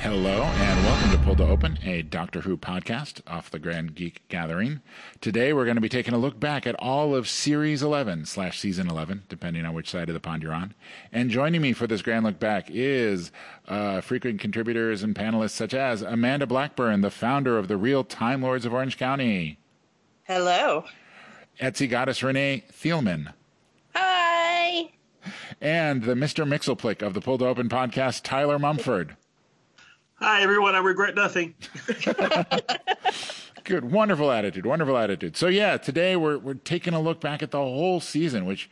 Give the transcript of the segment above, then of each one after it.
Hello and welcome to Pulled to Open, a Doctor Who podcast off the Grand Geek Gathering. Today we're going to be taking a look back at all of Series 11 slash Season 11, depending on which side of the pond you're on. And joining me for this grand look back is uh, frequent contributors and panelists such as Amanda Blackburn, the founder of the Real Time Lords of Orange County. Hello. Etsy goddess Renee Thielman. Hi. And the Mr. Mixelplick of the Pulled to Open podcast, Tyler Mumford. Hi, everyone. I regret nothing. Good, wonderful attitude, wonderful attitude. So yeah, today we're we're taking a look back at the whole season, which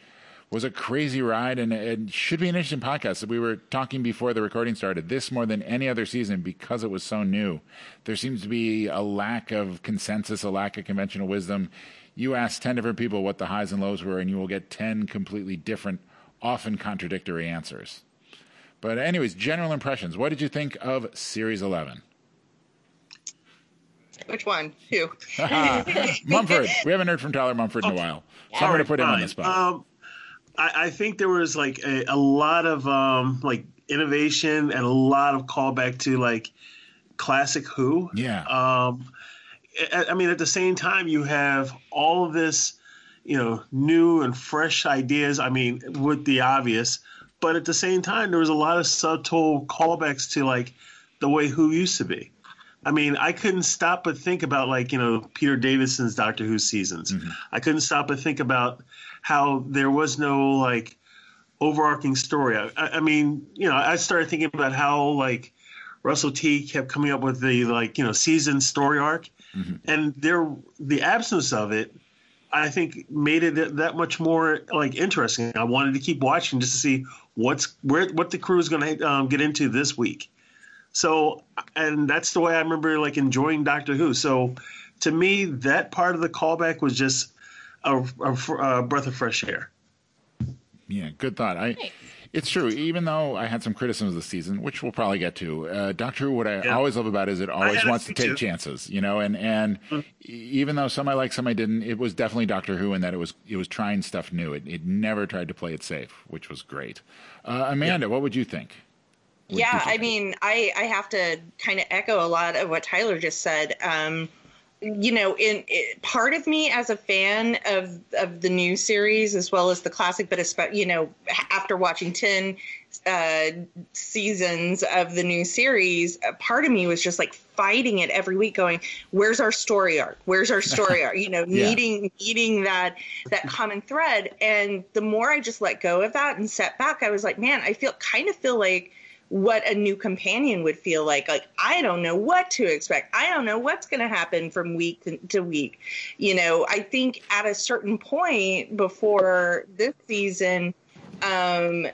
was a crazy ride and it should be an interesting podcast. We were talking before the recording started. This more than any other season because it was so new. There seems to be a lack of consensus, a lack of conventional wisdom. You ask 10 different people what the highs and lows were and you will get 10 completely different, often contradictory answers. But anyways, general impressions. What did you think of Series 11? Which one? Who? Mumford. We haven't heard from Tyler Mumford in a while. So I'm going to put him fine. on the spot. Um, I, I think there was like a, a lot of um, like innovation and a lot of callback to like classic Who. yeah. Um, I, I mean, at the same time, you have all of this, you know, new and fresh ideas. I mean, with the obvious, but at the same time, there was a lot of subtle callbacks to like the way Who used to be. I mean, I couldn't stop but think about like you know Peter Davison's Doctor Who seasons. Mm-hmm. I couldn't stop but think about how there was no like overarching story. I, I mean, you know, I started thinking about how like Russell T kept coming up with the like you know season story arc, mm-hmm. and there the absence of it, I think made it that much more like interesting. I wanted to keep watching just to see what's where what the crew is going to um, get into this week. So, and that's the way I remember like enjoying Doctor Who. So, to me, that part of the callback was just a, a, a breath of fresh air. Yeah, good thought. I, it's true. Even though I had some criticisms this season, which we'll probably get to, uh, Doctor Who. What I Yeah. always love about it is it always wants to take too. chances, you know. And and e- even though some I like, some I didn't, it was definitely Doctor Who in that it was it was trying stuff new. It it never tried to play it safe, which was great. Uh, Amanda, what would you think? What yeah, did you I mean, I I have to kind of echo a lot of what Tyler just said. Um, you know, in it, part of me as a fan of of the new series as well as the classic, but especially you know after watching ten uh, seasons of the new series, a part of me was just like fighting it every week, going, "Where's our story arc? Where's our story arc?" You know, Yeah. needing needing that that common thread. And the more I just let go of that and set back, I was like, man, I feel kind of feel like what a new companion would feel like. Like, I don't know what to expect. I don't know what's going to happen from week to- week. You know, I think at a certain point before this season, um,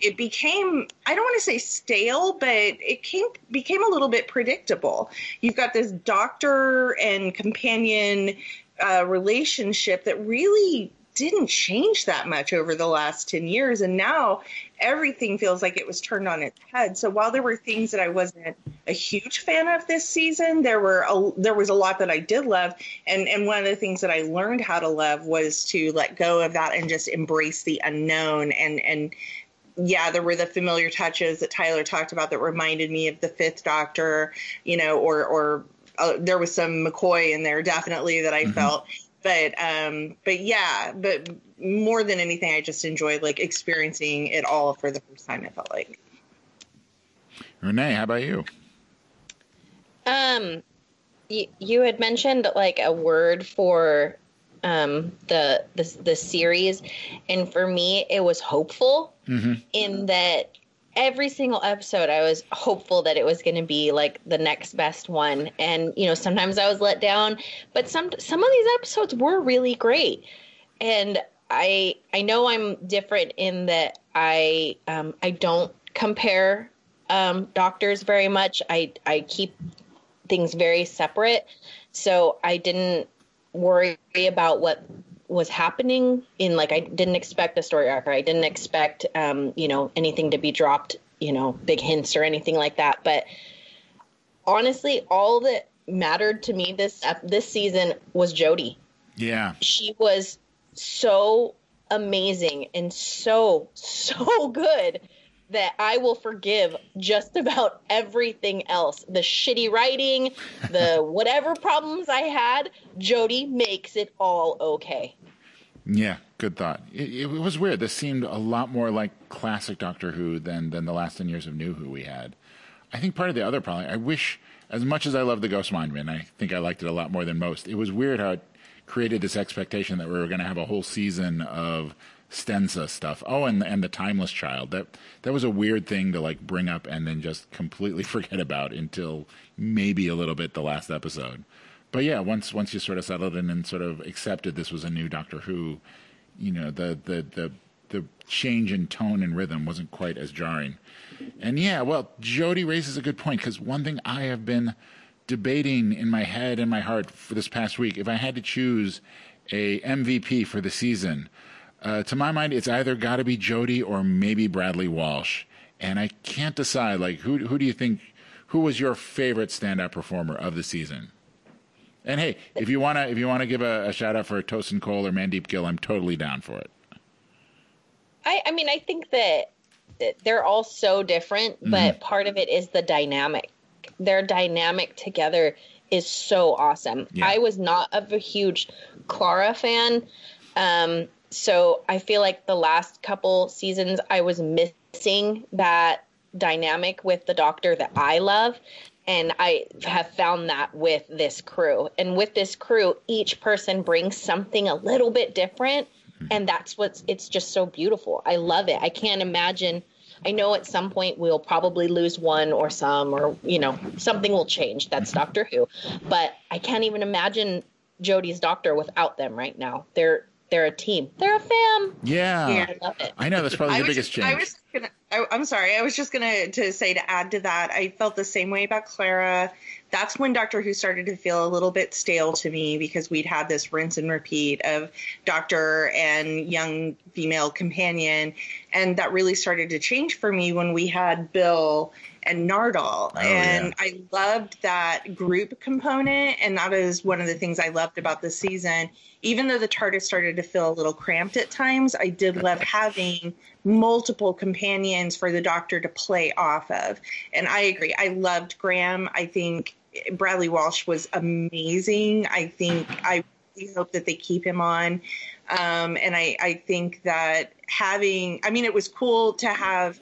it became, I don't want to say stale, but it came, became a little bit predictable. You've got this doctor and companion uh, relationship that really didn't change that much over the last 10 years. And now everything feels like it was turned on its head. So while there were things that I wasn't a huge fan of this season, there were a, there was a lot that I did love. And and one of the things that I learned how to love was to let go of that and just embrace the unknown and and yeah, there were the familiar touches that Tyler talked about that reminded me of the Fifth Doctor, you know, or or uh, there was some McCoy in there definitely that I felt. But um, but yeah, but more than anything, I just enjoyed like experiencing it all for the first time. I felt like. Renee, how about you? Um, you, you had mentioned like a word for um the the the series, and for me, it was hopeful. In that every single episode, I was hopeful that it was going to be like the next best one, and you know sometimes I was let down, but some some of these episodes were really great, and I I know I'm different in that I um I don't compare um doctors very much. I I keep things very separate. So I didn't worry about what was happening in like I didn't expect a story arc or I didn't expect um, you know, anything to be dropped, you know, big hints or anything like that. But honestly, all that mattered to me this ep- this season was Jodie Yeah. She was so amazing and so so good that I will forgive just about everything else. The shitty writing, the whatever problems I had, Jodie makes it all okay. Yeah, good thought. It, it, was weird. This seemed a lot more like classic Doctor Who than than the last ten years of New Who we had. I think part of the other problem. I wish, as much as I love the Ghost Monument, I think I liked it a lot more than most. It was weird how it created this expectation that we were going to have a whole season of Stenza stuff. Oh, and and the Timeless Child. That that was a weird thing to like bring up and then just completely forget about until maybe a little bit the last episode. But yeah, once once you sort of settled in and sort of accepted this was a new Doctor Who, you know, the the the the change in tone and rhythm wasn't quite as jarring. And yeah, well, Jodie raises a good point because one thing I have been debating in my head and my heart for this past week, if I had to choose a MVP for the season, uh, to my mind, it's either got to be Jodie or maybe Bradley Walsh, and I can't decide. Like, who who do you think? Who was your favorite standout performer of the season? And hey, if you wanna if you wanna give a, a shout out for Tosin Cole or Mandeep Gill, I'm totally down for it. I I mean I think that they're all so different, mm-hmm. but part of it is the dynamic. Their dynamic together is so awesome. Yeah. I was not of a huge Clara fan. Um, so I feel like the last couple seasons I was missing that dynamic with the doctor that I love. And I have found that with this crew. And with this crew, each person brings something a little bit different. Mm-hmm. And that's what's, it's just so beautiful. I love it. I can't imagine. I know at some point we'll probably lose one or some, or, you know, something will change. That's mm-hmm. Doctor Who. But I can't even imagine Jodie's doctor without them right now. They're they're a team. They're a fam. Yeah, yeah. I love it. I know that's probably the biggest change. I was gonna. I, am sorry. I was just gonna to say to add to that. I felt the same way about Clara. That's when Doctor Who started to feel a little bit stale to me because we'd had this rinse and repeat of Doctor and young female companion, and that really started to change for me when we had Bill and Nardole. Oh, and yeah. I loved that group component. And that is one of the things I loved about the season. Even though the TARDIS started to feel a little cramped at times, I did love having multiple companions for the doctor to play off of. And I agree. I loved Graham. I think Bradley Walsh was amazing. I think I really hope that they keep him on. Um, and I, I think that having, I mean, it was cool to have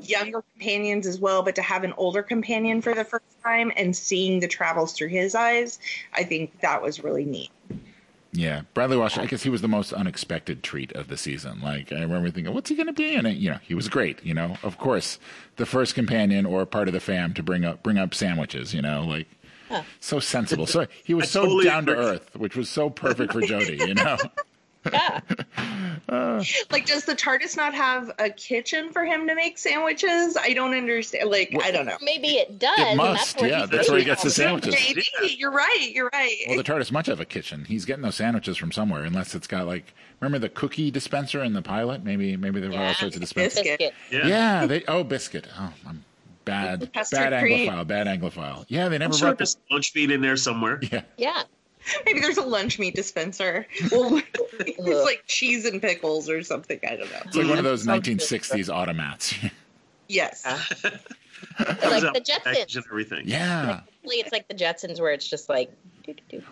younger companions as well, but to have an older companion for the first time and seeing the travels through his eyes, I think that was really neat. Yeah, Bradley Walsh. I guess he was the most unexpected treat of the season. Like I remember thinking, "What's he going to be?" And you know, he was great. You know, of course, the first companion or part of the fam to bring up bring up sandwiches. You know, like huh. so sensible. So he was so totally down to earth, which was so perfect for Jodie. You know. Yeah. Uh, like, does the TARDIS not have a kitchen for him to make sandwiches? I don't understand. Like, well, I don't know. Maybe it does. It must. That's yeah, that's where he gets the sandwiches. Maybe you're right. You're right. Well, the TARDIS must have a kitchen. He's getting those sandwiches from somewhere, unless it's got like. Remember the cookie dispenser in the pilot? Maybe, maybe there were yeah. all sorts of dispensers. Biscuit. Yeah. yeah. They. Oh, biscuit. Oh, I'm bad. Bad cream. anglophile. Bad anglophile. Yeah, they never I'm sure brought this lunch meat in there somewhere. Yeah. Yeah. Maybe there's a lunch meat dispenser. Well, it's like cheese and pickles or something. I don't know. It's like one of those 1960s automats. yes. like the Jetsons. And everything. Yeah. Like, it's like the Jetsons where it's just like.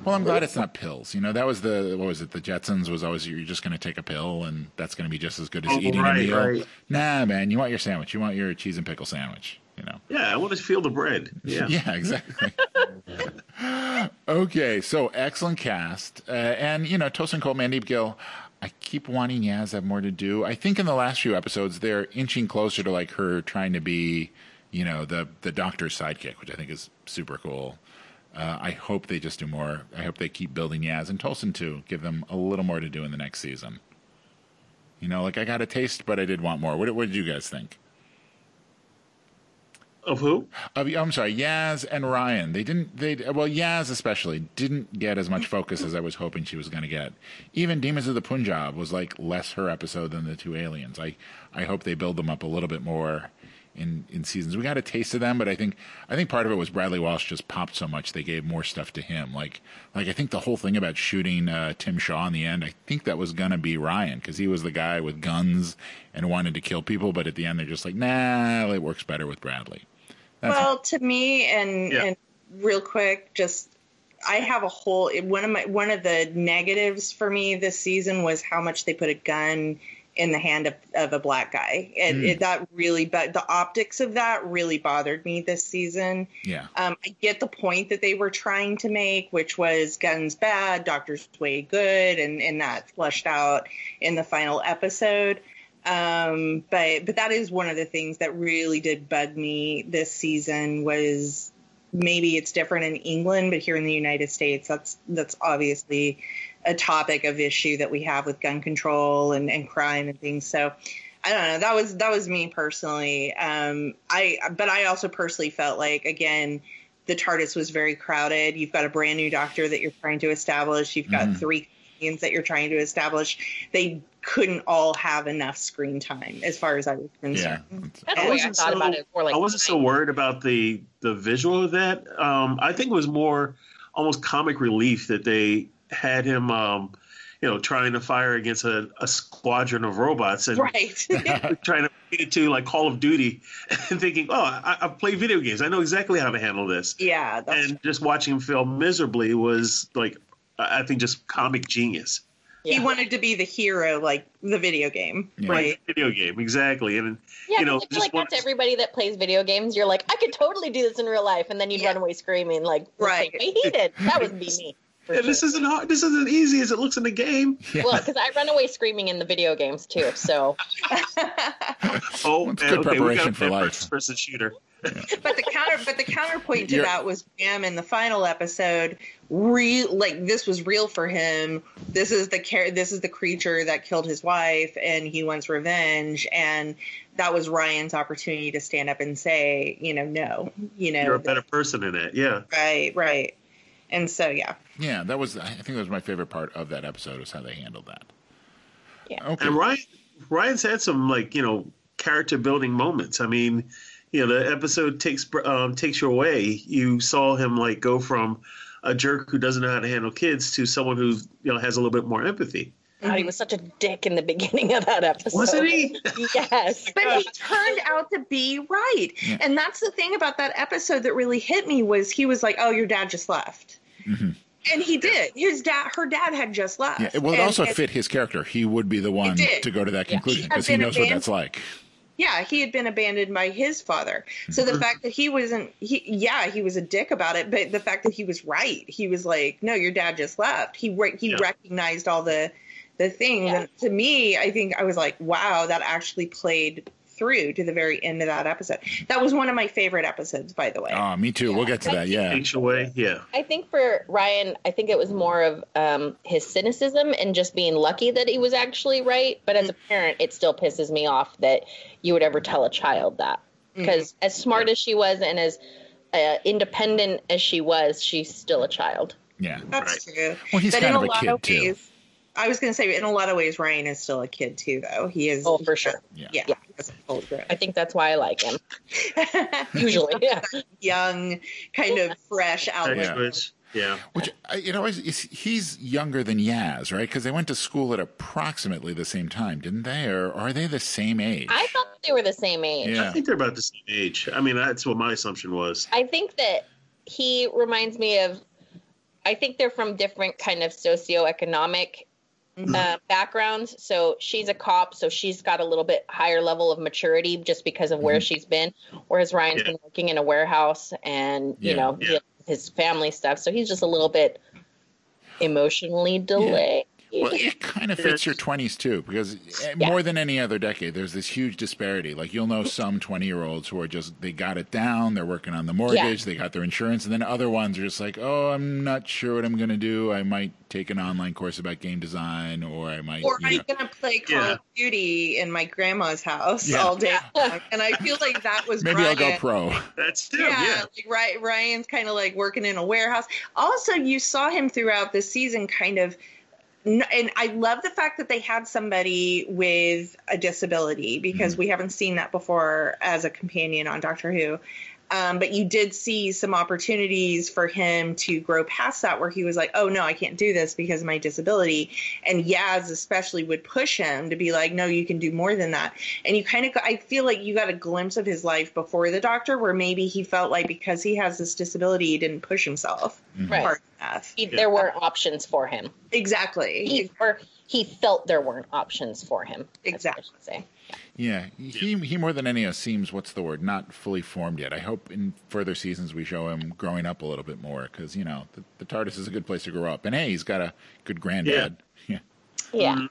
Well, I'm glad it's not pills. You know, that was the what was it? The Jetsons was always you're just going to take a pill and that's going to be just as good as oh, eating right, a meal. Right. Nah, man, you want your sandwich. You want your cheese and pickle sandwich. You know. Yeah, I want to feel the bread. Yeah. yeah, exactly. okay, so excellent cast, uh, and you know Tosin Cole, Mandeep Gill. I keep wanting Yaz to have more to do. I think in the last few episodes they're inching closer to like her trying to be, you know, the the doctor's sidekick, which I think is super cool. Uh, I hope they just do more. I hope they keep building Yaz and Tosin too. Give them a little more to do in the next season. You know, like I got a taste, but I did want more. What, what did you guys think? Of who? Of, I'm sorry, Yaz and Ryan. They didn't. They well, Yaz especially didn't get as much focus as I was hoping she was going to get. Even Demons of the Punjab was like less her episode than the two aliens. I I hope they build them up a little bit more in in seasons. We got a taste of them, but I think I think part of it was Bradley Walsh just popped so much they gave more stuff to him. Like like I think the whole thing about shooting uh, Tim Shaw in the end, I think that was gonna be Ryan because he was the guy with guns and wanted to kill people, but at the end they're just like, nah, it works better with Bradley. That's well, to me, and Yeah. and real quick, just I have a whole one of my one of the negatives for me this season was how much they put a gun in the hand of, of a black guy. And Mm. it, that really, but the optics of that really bothered me this season. yeah. Um, I get the point that they were trying to make, which was guns bad, doctors way good, and, and that flushed out in the final episode. Um, but but that is one of the things that really did bug me this season was maybe it's different in England, but here in the United States, that's that's obviously a topic of issue that we have with gun control and, and crime and things. So I don't know. That was that was me personally. Um, I but I also personally felt like again the TARDIS was very crowded. You've got a brand new doctor that you're trying to establish. You've got Mhm. three that you're trying to establish. They couldn't all have enough screen time, as far as I was Yeah. concerned. That's I I wasn't thought so- about it. More like I wasn't so worried about the the visual of that. Um, I think it was more almost comic relief that they had him, um, you know, trying to fire against a, a squadron of robots and Right. trying to make it to like Call of Duty and thinking, oh, I, I've played video games. I know exactly how to handle this. yeah. That's And just watching him fail miserably was like, I I think, just comic genius. he wanted to be the hero, like the video game, Yeah. right? Video game, exactly. And Yeah, you know, I feel just like want- that's everybody that plays video games. You're like, I could totally do this in real life, and then you'd Yeah. run away screaming like, Right. same way he did. That would be me. for Yeah, this isn't hard. This isn't easy as it looks in the game. Yeah. Well, because I run away screaming in the video games too. So Oh, It's man, good okay, we preparation got for life. first person shooter. But the counter but the counterpoint to You're- that was Bam in the final episode real like this was real for him this is the care this is the creature that killed his wife and he wants revenge and that was Ryan's opportunity to stand up and say you know no you know You're a better person in it. Yeah. right right and so yeah Yeah, that was. I think that was my favorite part of that episode was how they handled that. Yeah. Okay. And Ryan, Ryan's had some like you know character building moments. I mean, you know, the episode takes um, takes you away. You saw him like go from a jerk who doesn't know how to handle kids to someone who you know has a little bit more empathy. God, he was such a dick in the beginning of that episode. Wasn't he? Yes. but he turned out to be right Yeah. and that's the thing about that episode that really hit me was he was like oh your dad just left Mhm. and he did his dad her dad had just left Yeah, well, it And- also and- fit his character. He would be the one to go to that conclusion because had he knows what that's like. Yeah he had been abandoned by his father. So the mm-hmm. fact that he wasn't he yeah he was a dick about it but the fact that he was right. He was like no your dad just left. He re- he Yeah. recognized all the the things. Yeah. and to me i think i was like wow that actually played through to the very end of that episode that was one of my favorite episodes by the way Oh, me too. We'll get to that. Yeah. Takes you away. Yeah. I think for Ryan, I think it was more of um, his cynicism and just being lucky that he was actually right. But as a parent, it still pisses me off that you would ever tell a child that. Because as smart as she was and as uh, independent as she was, she's still a child. Yeah. That's Right. true. Well, he's but kind in of a a lot kid of too. Ways, I was going to say, in a lot of ways, Ryan is still a kid too, though. He is. Oh, for sure. Yeah. Yeah. Yeah. he's fully grown. I think that's why I like him. Usually, yeah. young, kind of fresh outlook. Text switch. Yeah. Which I- you know, is, is he's younger than Yaz, right? Because they went to school at approximately the same time, didn't they? Or are they the same age? I thought they were the same age. Yeah. I think they're about the same age. I mean, that's what my assumption was. I think that he reminds me of. I think they're from different kind of socioeconomic uh, backgrounds. So she's a cop, so she's got a little bit higher level of maturity just because of where she's been. Whereas Ryan's Yeah. been working in a warehouse and you Yeah. know Yeah. his family stuff, so he's just a little bit emotionally delayed. Well, it kind of fits your 20s too, because eh, Yeah. more than any other decade, there's this huge disparity. Like you'll know some 20 year olds who are just, they got it down, they're working on the mortgage, they got their insurance, and then other ones are just like, oh, I'm not sure what I'm going to do. I might take an online course about game design, or I might. Or I'm going to play Call Yeah. of Duty in my grandma's house Yeah. all day. long. And I feel like that was Maybe Ryan. I'll go pro. That's him. Yeah, Yeah. like Ry- Ryan's kind of like working in a warehouse. Also, you saw him throughout the season kind of and I love the fact that they had somebody with a disability because mm-hmm. we haven't seen that before as a companion on Doctor Who. Um, but you did see some opportunities for him to grow past that where he was like, oh, no, I can't do this because of my disability. And Yaz, especially, would push him to be like, no, you can do more than that. And you kind of, I feel like you got a glimpse of his life before the doctor where maybe he felt like because he has this disability, he didn't push himself mm-hmm. right. He, there weren't options for him. Exactly. He, or he felt there weren't options for him. Exactly. Yeah, he he more than any of us seems what's the word not fully formed yet. I hope in further seasons we show him growing up a little bit more because you know the, the, TARDIS is a good place to grow up, and hey, he's got a good granddad. Yeah, yeah. yeah. Mm-hmm.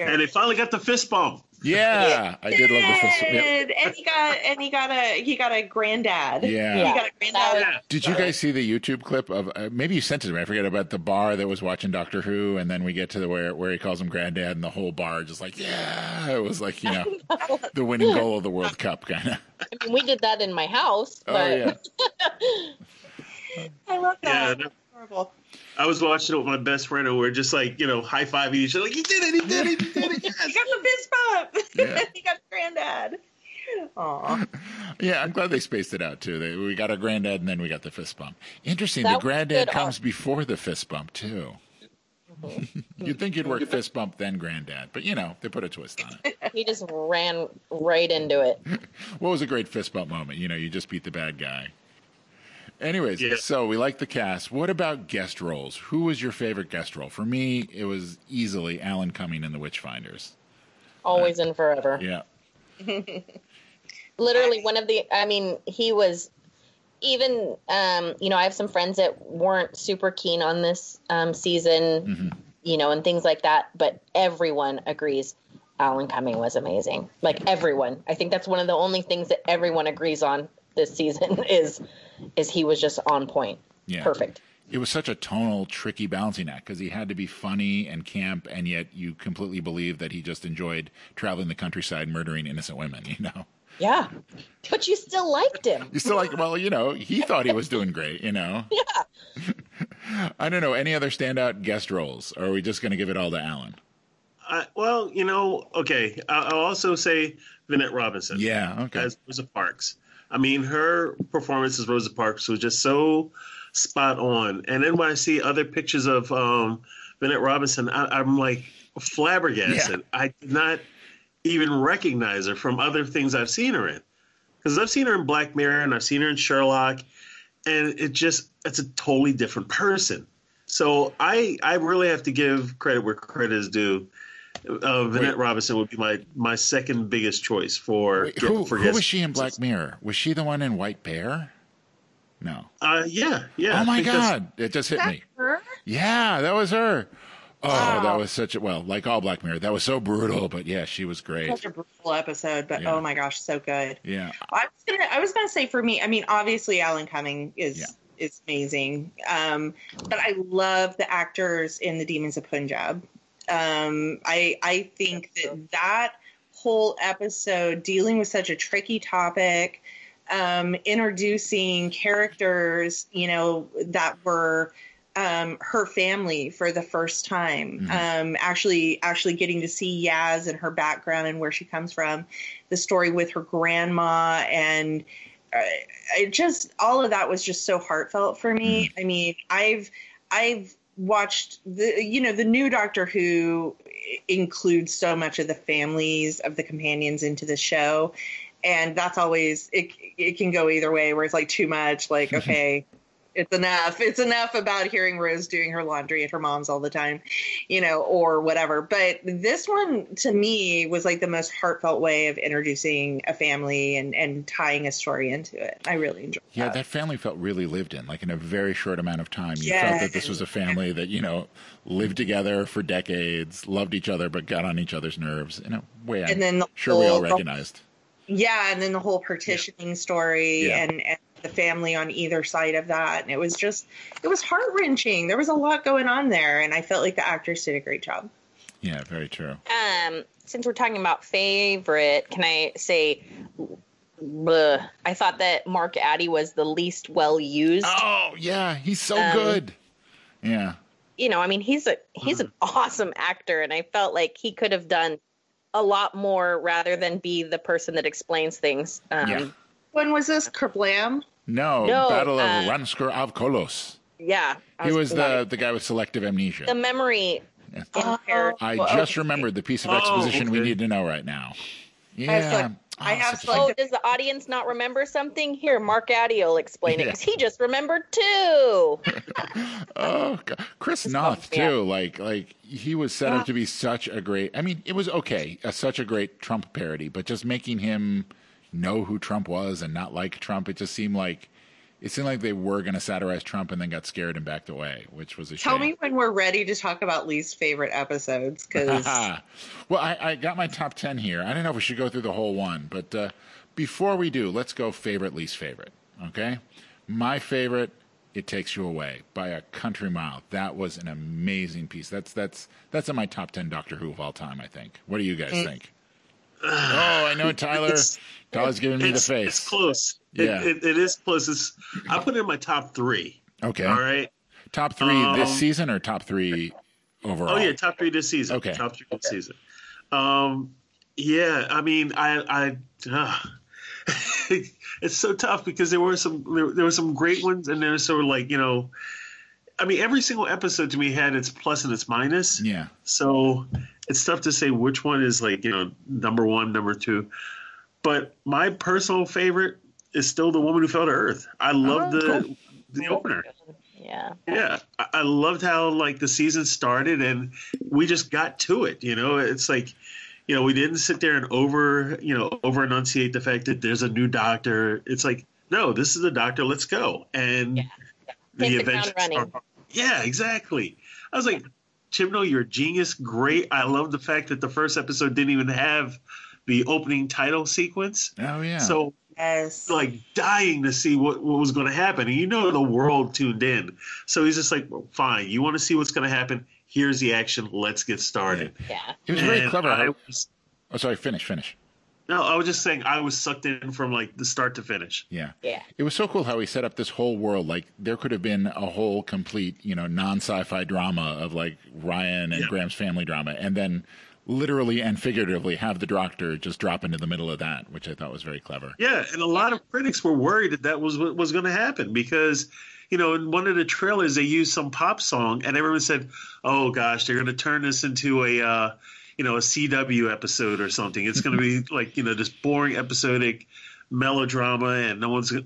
And they finally got the fist bump. Yeah, I did love the fist. Yep. And he got and he got a he got a granddad. Yeah, he got a granddad. Yeah. Did you guys see the YouTube clip of uh, maybe you sent it to me? I forget about the bar that was watching Doctor Who, and then we get to the where where he calls him granddad, and the whole bar just like yeah, it was like you know, know. the winning goal of the World Cup kind of. I mean, we did that in my house. Oh, but... Oh yeah. I love that. Yeah, horrible. I was watching it with my best friend, and we're just like, you know, high fiving each other, like, he did it, he did it, he did it. Yes. he got the fist bump. Yeah. he got granddad. Aww. Yeah, I'm glad they spaced it out too. They, we got our granddad, and then we got the fist bump. Interesting. That the granddad comes before the fist bump too. Mm-hmm. you'd think you'd work fist bump then granddad, but you know they put a twist on it. He just ran right into it. what was a great fist bump moment? You know, you just beat the bad guy. Anyways, yeah. so we like the cast. What about guest roles? Who was your favorite guest role? For me, it was easily Alan Cumming in The Witchfinders. Always uh, and forever. Yeah. Literally, one of the. I mean, he was even. Um, you know, I have some friends that weren't super keen on this um, season. Mm-hmm. You know, and things like that. But everyone agrees Alan Cumming was amazing. Like everyone. I think that's one of the only things that everyone agrees on this season is is he was just on point. Yeah. Perfect. It was such a tonal, tricky balancing act because he had to be funny and camp, and yet you completely believe that he just enjoyed traveling the countryside, murdering innocent women. You know. Yeah, but you still liked him. You still like well, you know, he thought he was doing great. You know. Yeah. I don't know any other standout guest roles, or are we just going to give it all to Alan? Uh, well, you know, okay. I'll also say Vinette Robinson. Yeah, okay. As Rosa Parks. I mean, her performance as Rosa Parks was just so spot on. And then when I see other pictures of um, Vinette Robinson, I, am like flabbergasted. Yeah. I did not even recognize her from other things I've seen her in. Because I've seen her in Black Mirror and I've seen her in Sherlock, and it just it's a totally different person. So I I really have to give credit where credit is due uh, Vinette Robinson would be my my second biggest choice for. Wait, who, for who was she in Black Mirror? Was she the one in White Bear? No. Uh, yeah, yeah. Oh my god, it just hit me. Her? Yeah, that was her. Oh, wow. that was such a well, like all Black Mirror. That was so brutal, but yeah, she was great. Such a brutal episode, but yeah. oh my gosh, so good. Yeah. I was gonna, I was gonna say for me, I mean, obviously Alan Cumming is yeah. is amazing, um, but I love the actors in the Demons of Punjab. Um, I I think that that whole episode dealing with such a tricky topic, um, introducing characters, you know, that were um, her family for the first time. Mm-hmm. Um, actually, actually getting to see Yaz and her background and where she comes from, the story with her grandma, and uh, it just all of that was just so heartfelt for me. Mm-hmm. I mean, I've I've watched the you know the new Doctor Who includes so much of the families of the companions into the show, and that's always it. It can go either way, where it's like too much. Like okay, it's enough. It's enough about hearing Rose doing her laundry at her mom's all the time, you know, or whatever. But this one to me was like the most heartfelt way of introducing a family and, and tying a story into it. I really enjoyed it. Yeah, that. that family felt really lived in, like in a very short amount of time. You yes. felt that this was a family that, you know, lived together for decades, loved each other, but got on each other's nerves in a way I'm and then the sure whole, we all recognized. Yeah, and then the whole partitioning yeah. story yeah. and, and the family on either side of that. And it was just, it was heart wrenching. There was a lot going on there, and I felt like the actors did a great job. Yeah, very true. Um, since we're talking about favorite, can I say, bleh, I thought that Mark Addy was the least well used. Oh yeah, he's so um, good. Yeah. you know, I mean, he's a he's an awesome actor, and I felt like he could have done a lot more rather than be the person that explains things. Um, Yeah. When was this? Kerblam? No, No, Battle of uh, Ranskoor Av Kolos. yeah, I He was the, the guy with selective amnesia. the memory. Yeah. impaired- I just okay. remembered the piece of Oh, exposition we need to know right now. I have Yeah. select- I Oh, have such a select- Oh, does the audience not remember something? Here, Mark Addy will explain it because he just remembered too. Oh, God. Chris Noth yeah. too. Like, like he was set up to be such a great. I mean, it was okay, uh, such a great Trump parody, but just making him know who Trump was and not like Trump, it just seemed like it seemed like they were going to satirize Trump and then got scared and backed away, which was a Tell shame. Tell me when we're ready to talk about least favorite episodes, because well, I, I got my top 10 here. I don't know if we should go through the whole one, but uh, before we do, let's go favorite, least favorite. Okay? My favorite, It Takes You Away by a country mile. That was an amazing piece. That's that's that's in my top 10 Doctor Who of all time, I think. What do you guys think? Oh, I know Tyler. Tyler's giving me the face. it's close. Yeah. It, it, it is close. It's, I put it in my top three. Okay. All right. Top three this Um, season or top three overall? Oh yeah, top three this season. Okay. top three this season. Um, yeah, I mean, I, I, uh, it's so tough because there were some, there, there were some great ones, and there's sort of like you know, I mean, every single episode to me had its plus and its minus. Yeah. So it's tough to say which one is like you know number one, number two. But my personal favorite is still the woman who fell to Earth. I oh, love Oh, the cool. the opener. Yeah. Yeah, I, I loved how like the season started and we just got to it. You know, it's like, you know, we didn't sit there and over, you know, over enunciate the fact that there's a new doctor. It's like, no, this is the doctor. Let's go. And Yeah. Hit the ground adventures running. are- yeah, exactly. I was like, Chibnall, you're a genius. Great. I love the fact that the first episode didn't even have the opening title sequence. Oh yeah. So yes, like dying to see what, what was going to happen. And you know the world tuned in. So he's just like, well, fine, you want to see what's going to happen? Here's the action. Let's get started. Yeah. it was very And clever. I how- was, oh, sorry. Finish. Finish. No, I was just saying I was sucked in from like the start to finish. Yeah. Yeah. It was so cool how he set up this whole world. Like there could have been a whole complete, you know, non-sci-fi drama of like Ryan and Yeah. Graham's family drama, and then literally and figuratively have the Doctor just drop into the middle of that, which I thought was very clever. Yeah, and a lot of critics were worried that that was what was going to happen because, you know, in one of the trailers they used some pop song, and everyone said, "Oh gosh, they're going to turn this into a, uh, you know, a CW episode or something. It's going to be like you know this boring episodic melodrama, and no one's." Gonna...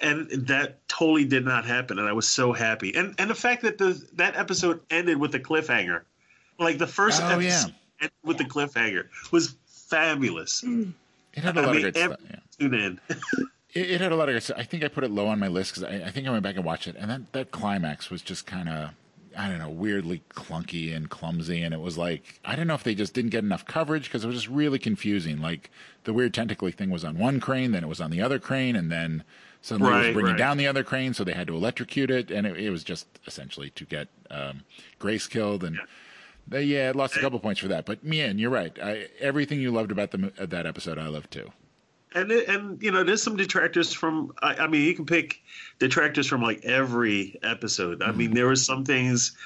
And that totally did not happen, and I was so happy. And and the fact that the that episode ended with a cliffhanger, like the first Oh, episode yeah. ended with the cliffhanger, was fabulous. It had a I lot mean, of good every- stuff. Yeah. Tune in. It, it had a lot of good stuff. I think I put it low on my list because I, I think I went back and watched it, and that that climax was just kind of. I don't know, weirdly clunky and clumsy, and it was like I don't know if they just didn't get enough coverage because it was just really confusing. Like the weird tentacly thing was on one crane, then it was on the other crane, and then suddenly it was bringing right. down the other crane, so they had to electrocute it, and it, it was just essentially to get um, Grace killed. And they, yeah, it lost a couple points for that. But Mian, you're right. I, everything you loved about the that episode, I loved too. And it, and you know there's some detractors from I, I mean you can pick detractors from like every episode i mean there were some things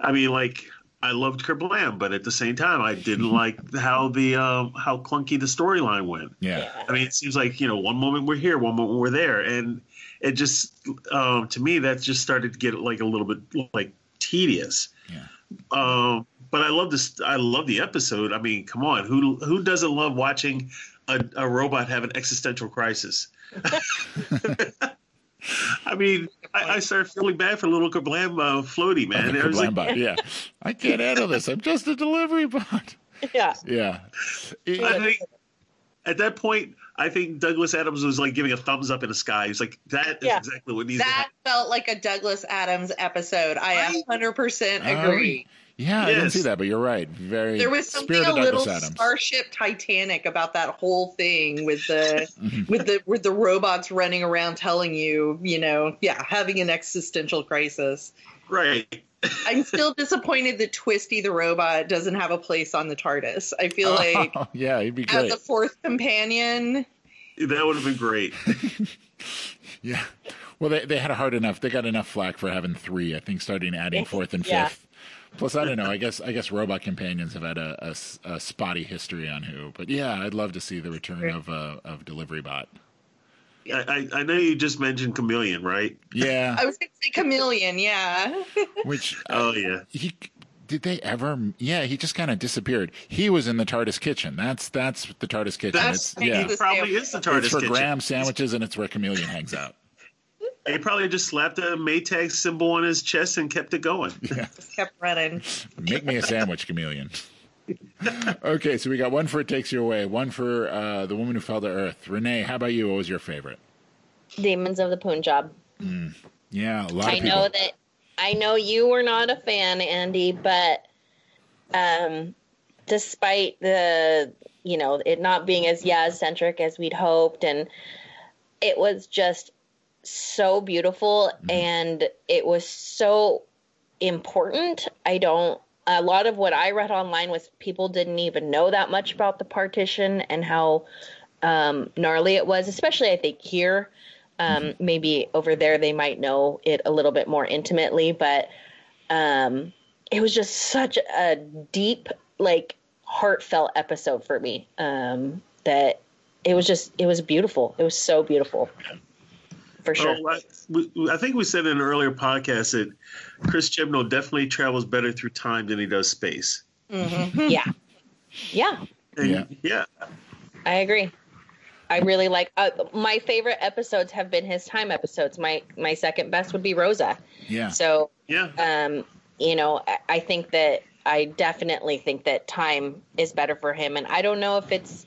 i mean like i loved kerblam but at the same time i didn't like how the um, how clunky the storyline went Yeah. i mean it seems like you know one moment we're here one moment we're there and it just um, to me that just started to get like a little bit like tedious Yeah. um, but I love this. I love the episode. I mean, come on, who who doesn't love watching a, a robot have an existential crisis? I mean, I, I started feeling bad for little Kerblam uh, floaty man. The I was like, bot, yeah. I can't handle this. I'm just a delivery bot. Yeah. Yeah. It- I think at that point, I think Douglas Adams was like giving a thumbs up in the sky. He's like, that is Yeah. exactly what needs to that felt like a Douglas Adams episode. I Right? 100% Oh, agree. Yeah, I didn't see that, but you're right. Very There was something a little Adams. Starship Titanic about that whole thing with the with the with the robots running around telling you, you know, yeah, having an existential crisis. Right. I'm still disappointed that Twisty the robot doesn't have a place on the TARDIS. I feel like Oh, yeah, he'd be great. as great. a fourth companion, That would have been great. Yeah. Well, they they had a hard enough. They got enough flack for having three. I think starting adding fourth and Yeah. fifth. Plus, I don't know. I guess I guess robot companions have had a spotty history on who. But yeah, I'd love to see the return of uh, of Delivery Bot. I, I I know you just mentioned Chameleon, right? Yeah, I was going to say chameleon, yeah. which uh, Oh yeah. he did they ever? Yeah, he just kind of disappeared. He was in the TARDIS kitchen. That's that's the TARDIS kitchen. That's it's, yeah, he probably is the TARDIS Kitchen. it's for kitchen. Graham sandwiches, and it's where Chameleon hangs out. He probably just slapped a Maytag symbol on his chest and kept it going. Yeah. Just kept running. Make me a sandwich, chameleon. okay, so we got one for It Takes You Away, one for uh, The Woman Who Fell to Earth. Renee, how about you? What was your favorite? Demons of the Punjab. Yeah, a lot I of people. know that I know you were not a fan, Andy, but um, despite the you know it not being as Yaz centric as we'd hoped, and it was just so beautiful, and it was so important. I don't. A lot of what I read online was people didn't even know that much about the partition and how um, gnarly it was, especially I think here. Um, maybe over there they might know it a little bit more intimately, but um, it was just such a deep, like heartfelt episode for me. Um, that it was just it was beautiful. It was so beautiful, for sure. Oh, I, we, I think we said in an earlier podcast that Chris Chibnall definitely travels better through time than he does space. yeah, yeah, And Yeah. yeah. I agree. I really like uh, my favorite episodes have been his time episodes. My my second best would be Rosa. yeah. So Yeah. um, you know, I- I think that I definitely think that time is better for him, and I don't know if it's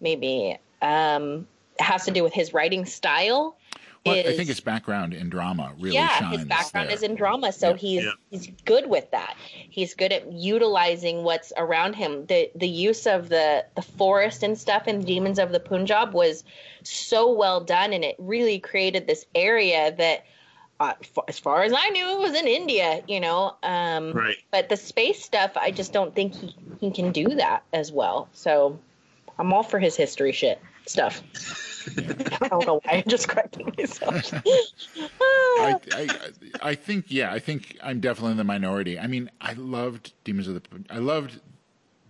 maybe um, has to do with his writing style. Well, I think his background in drama really yeah, shines. his background there. is in drama, so Yeah. he's Yeah. he's good with that. He's good at utilizing what's around him. The the use of the the forest and stuff in Demons of the Punjab was so well done, and it really created this area that. Uh, f- as far as I knew, it was in India, you know. Um, Right. But the space stuff, I just don't think he, he can do that as well. So I'm all for his history shit stuff. I don't know why I'm just correcting myself. I, I, I think, yeah, I think I'm definitely in the minority. I mean, I loved Demons of the. I loved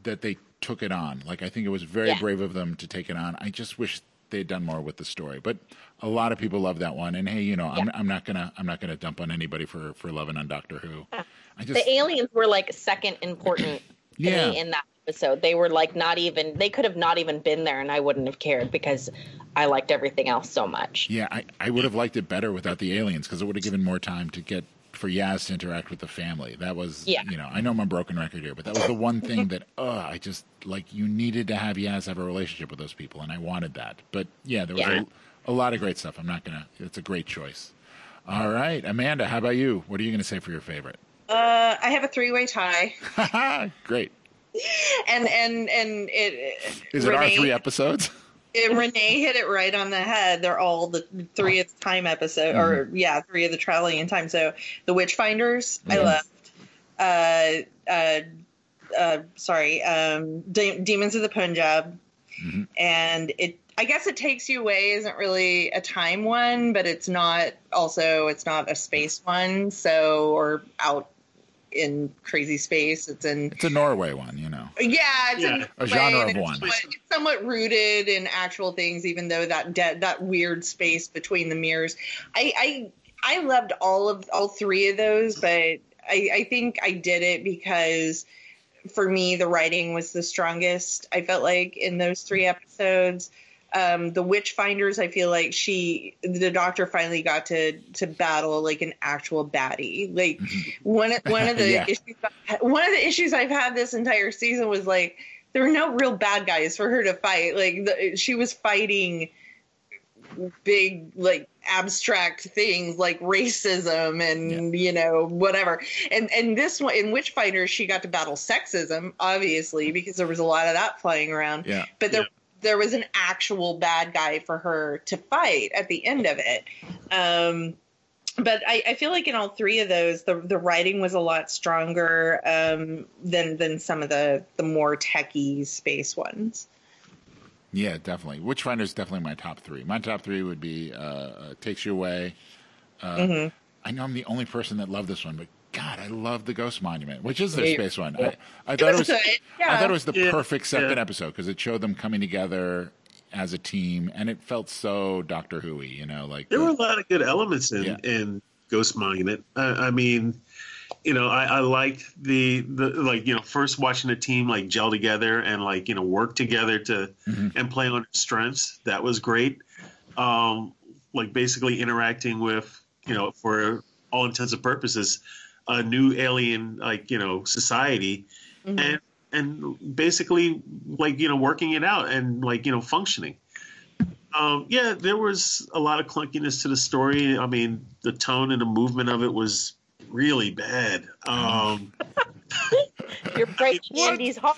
that they took it on. Like, I think it was very Yeah. brave of them to take it on. I just wish they'd done more with the story. But a lot of people love that one. And hey, you know, I'm, I'm not gonna, I'm not gonna dump on anybody for for loving on Doctor Who. I just, the aliens were like second important to Yeah. me in that episode. They were like not even they could have not even been there and I wouldn't have cared because I liked everything else so much. yeah, I, I would have liked it better without the aliens because it would have given more time to get for Yaz to interact with the family. That was, Yeah. you know, I know I'm a broken record here, but that was the one thing that, uh, I just like you needed to have Yaz have a relationship with those people, and I wanted that. But yeah, there was Yeah. a, a lot of great stuff. I'm not gonna. It's a great choice. All right, Amanda, how about you? What are you gonna say for your favorite? Uh, I have a three-way tie, great. and and and it Is it our three episodes? and Renee hit it right on the head. They're all the three of the time episode, or yeah, three of the traveling in time. So the Witchfinders, I Mhm. loved. Uh, uh, uh, sorry, um, De- Demons of the Punjab, Mhm. and it. I guess it takes you away isn't really a time one, but it's not also it's not a space one. So or out in crazy space. It's in It's a Norway one, you know. yeah, it's Yeah, in a way, genre and of it's one. somewhat- It's somewhat rooted in actual things, even though that de- that weird space between the mirrors. I, I I loved all of all three of those, but I, I think I did it because for me the writing was the strongest. I felt like in those three episodes. Um, the Witchfinders, I feel like she, the doctor, finally got to to battle like an actual baddie. Like one of- one of the Yeah. issues, one of the issues I've had this entire season was like there were no real bad guys for her to fight. Like the, she was fighting big like abstract things like racism and you know whatever and and this one in witchfinders she got to battle sexism obviously because there was a lot of that flying around Yeah. but there Yeah. There was an actual bad guy for her to fight at the end of it um but I, I feel like in all three of those, the the writing was a lot stronger um, than than some of the the more techie space ones. Yeah, definitely. Witchfinder's definitely my top three. My top three would be uh, uh, Takes You Away, Uh, Mhm. I know I'm the only person that loved this one, but God, I love the Ghost Monument, which is their space one. I, I thought it was, good. I Yeah. thought it was the Yeah. perfect second Yeah. episode because it showed them coming together as a team, and it felt so Doctor Who-y, you know, like There the- were a lot of good elements in Yeah. in Ghost Monument. I, I mean, you know, I, I liked the the like you know first watching the team like gel together and like you know work together to Mhm. and play on its strengths. That was great. Um, like basically interacting with you know for all intents and purposes a new alien like you know society Mhm. and and basically like you know working it out and like you know functioning um yeah there was a lot of clunkiness to the story i mean the tone and the movement of it was really bad um You're breaking What? Andy's heart.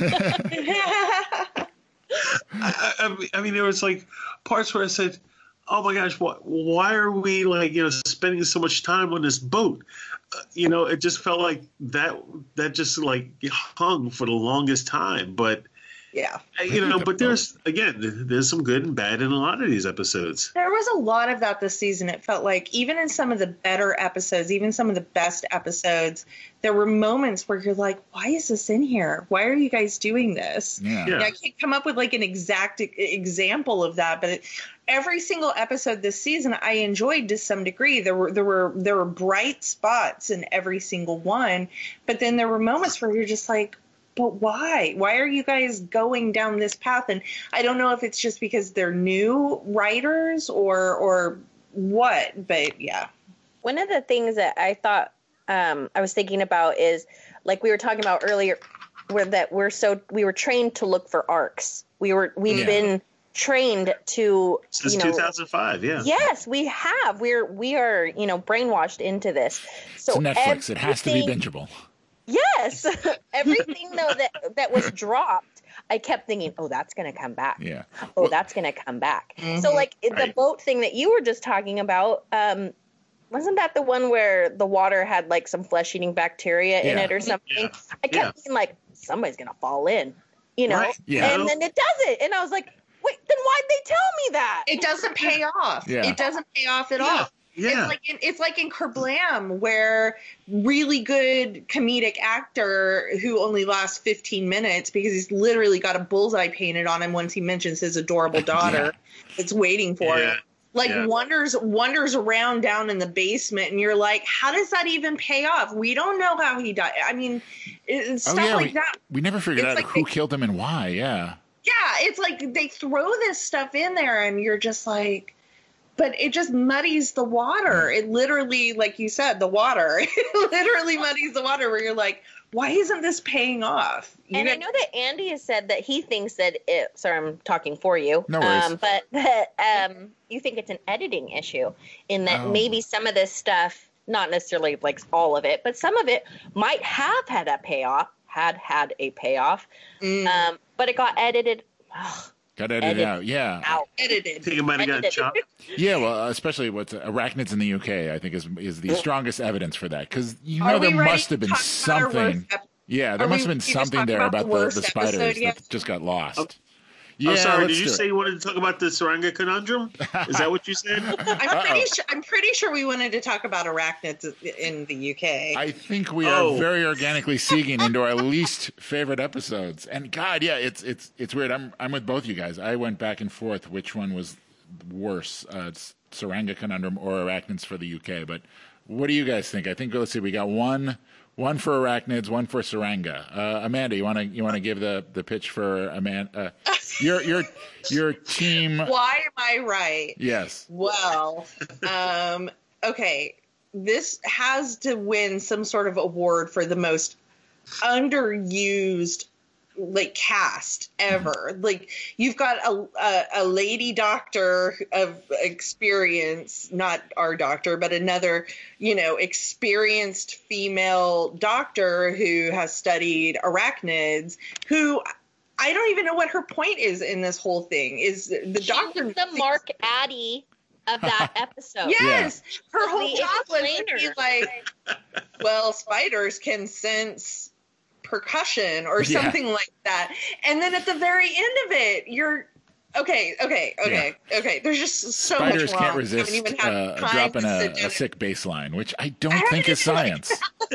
I, I, I I mean there was like parts where i said oh my gosh why, why are we like you know spending so much time on this boat? Uh, you know it just felt like that that just like hung for the longest time but yeah. Uh, you know, but there's again, there's some good and bad in a lot of these episodes. There was a lot of that this season. It felt like even in some of the better episodes, even some of the best episodes, there were moments where you're like, "Why is this in here? Why are you guys doing this?" yeah. Yeah. Yeah, I can't come up with like an exact example of that, but it, every single episode this season I enjoyed to some degree. There were there were there were bright spots in every single one, but then there were moments where you're just like, but why? Why are you guys going down this path? And I don't know if it's just because they're new writers or or what, but yeah. One of the things that I thought um, I was thinking about is like we were talking about earlier, where that we're so we were trained to look for arcs. We were we've Yeah. been trained to Since you know 2005, yeah. Yes, we have. We're we are you know brainwashed into this. So It's Netflix. It has to be bingeable. Yes, everything though that that was dropped, I kept thinking, oh, that's gonna come back. Yeah. Oh, that's gonna come back. So Mhm. like the boat thing that you were just talking about, um, wasn't that the one where the water had like some flesh eating bacteria in it or something? Yeah. I kept Yeah. thinking like somebody's gonna fall in, you know? Right. Yeah. And then it doesn't, and I was like, wait, then why'd they tell me that? It doesn't pay off. Yeah. It doesn't pay off at Yeah. all. Yeah. It's like in, it's like in Kerblam, where really good comedic actor who only lasts 15 minutes because he's literally got a bullseye painted on him once he mentions his adorable daughter that's waiting for Yeah. him. Like Yeah. wanders wanders around down in the basement, and you're like, how does that even pay off? We don't know how he died. I mean, it, Oh stuff yeah. like we, that. we never figured It's out like who they- killed him and why. Yeah. Yeah, it's like they throw this stuff in there, and you're just like, but it just muddies the water. It literally, like you said, the water. It literally muddies the water where you're like, why isn't this paying off? You and I know that Andy has said that he thinks that it. Sorry, I'm talking for you. No worries. Um, but that um, you think it's an editing issue in that Oh. maybe some of this stuff, not necessarily like all of it, but some of it might have had a payoff, had had a payoff, Mm, um, but it got edited ugh, Got edited Edit out. Yeah. out. I edited. think it might have got chopped. Yeah, well, especially what's arachnids in the UK, I think is is the strongest evidence for that because you know we there must have been talk about our something. Yeah, there Are must we- have been something there about about the the, the spiders yet? that just got lost. Oh, Yeah, I'm sorry. Did you do it. say you wanted to talk about the Tsuranga conundrum? Is that what you said? I'm pretty sure. I'm pretty sure we wanted to talk about arachnids in the UK. I think we Oh. are very organically seeking into our least favorite episodes. And God, yeah, it's it's it's weird. I'm I'm with both you guys. I went back and forth which one was worse, uh, Tsuranga Conundrum or Arachnids for the UK. But what do you guys think? I think let's see, we got one one for Arachnids, one for Tsuranga. Uh, Amanda, you want to you want to give the the pitch for Amanda? Uh, your your your team. Why am I right? Yes. Well, um, okay. This has to win some sort of award for the most underused like cast mm-hmm. ever. Like you've got a, a a lady doctor of experience, not our doctor, but another, you know, experienced female doctor who has studied arachnids who I don't even know what her point is in this whole thing. Is the She doctor was the Mark Addy of that episode. Yes, her whole job was to be like, well, spiders can sense percussion or Yeah. something like that. And then at the very end of it, you're Okay, okay, okay, okay. There's just so Spiders much can't wrong. resist I haven't even uh, dropping a, a sick baseline, which I I don't haven't think is like, science.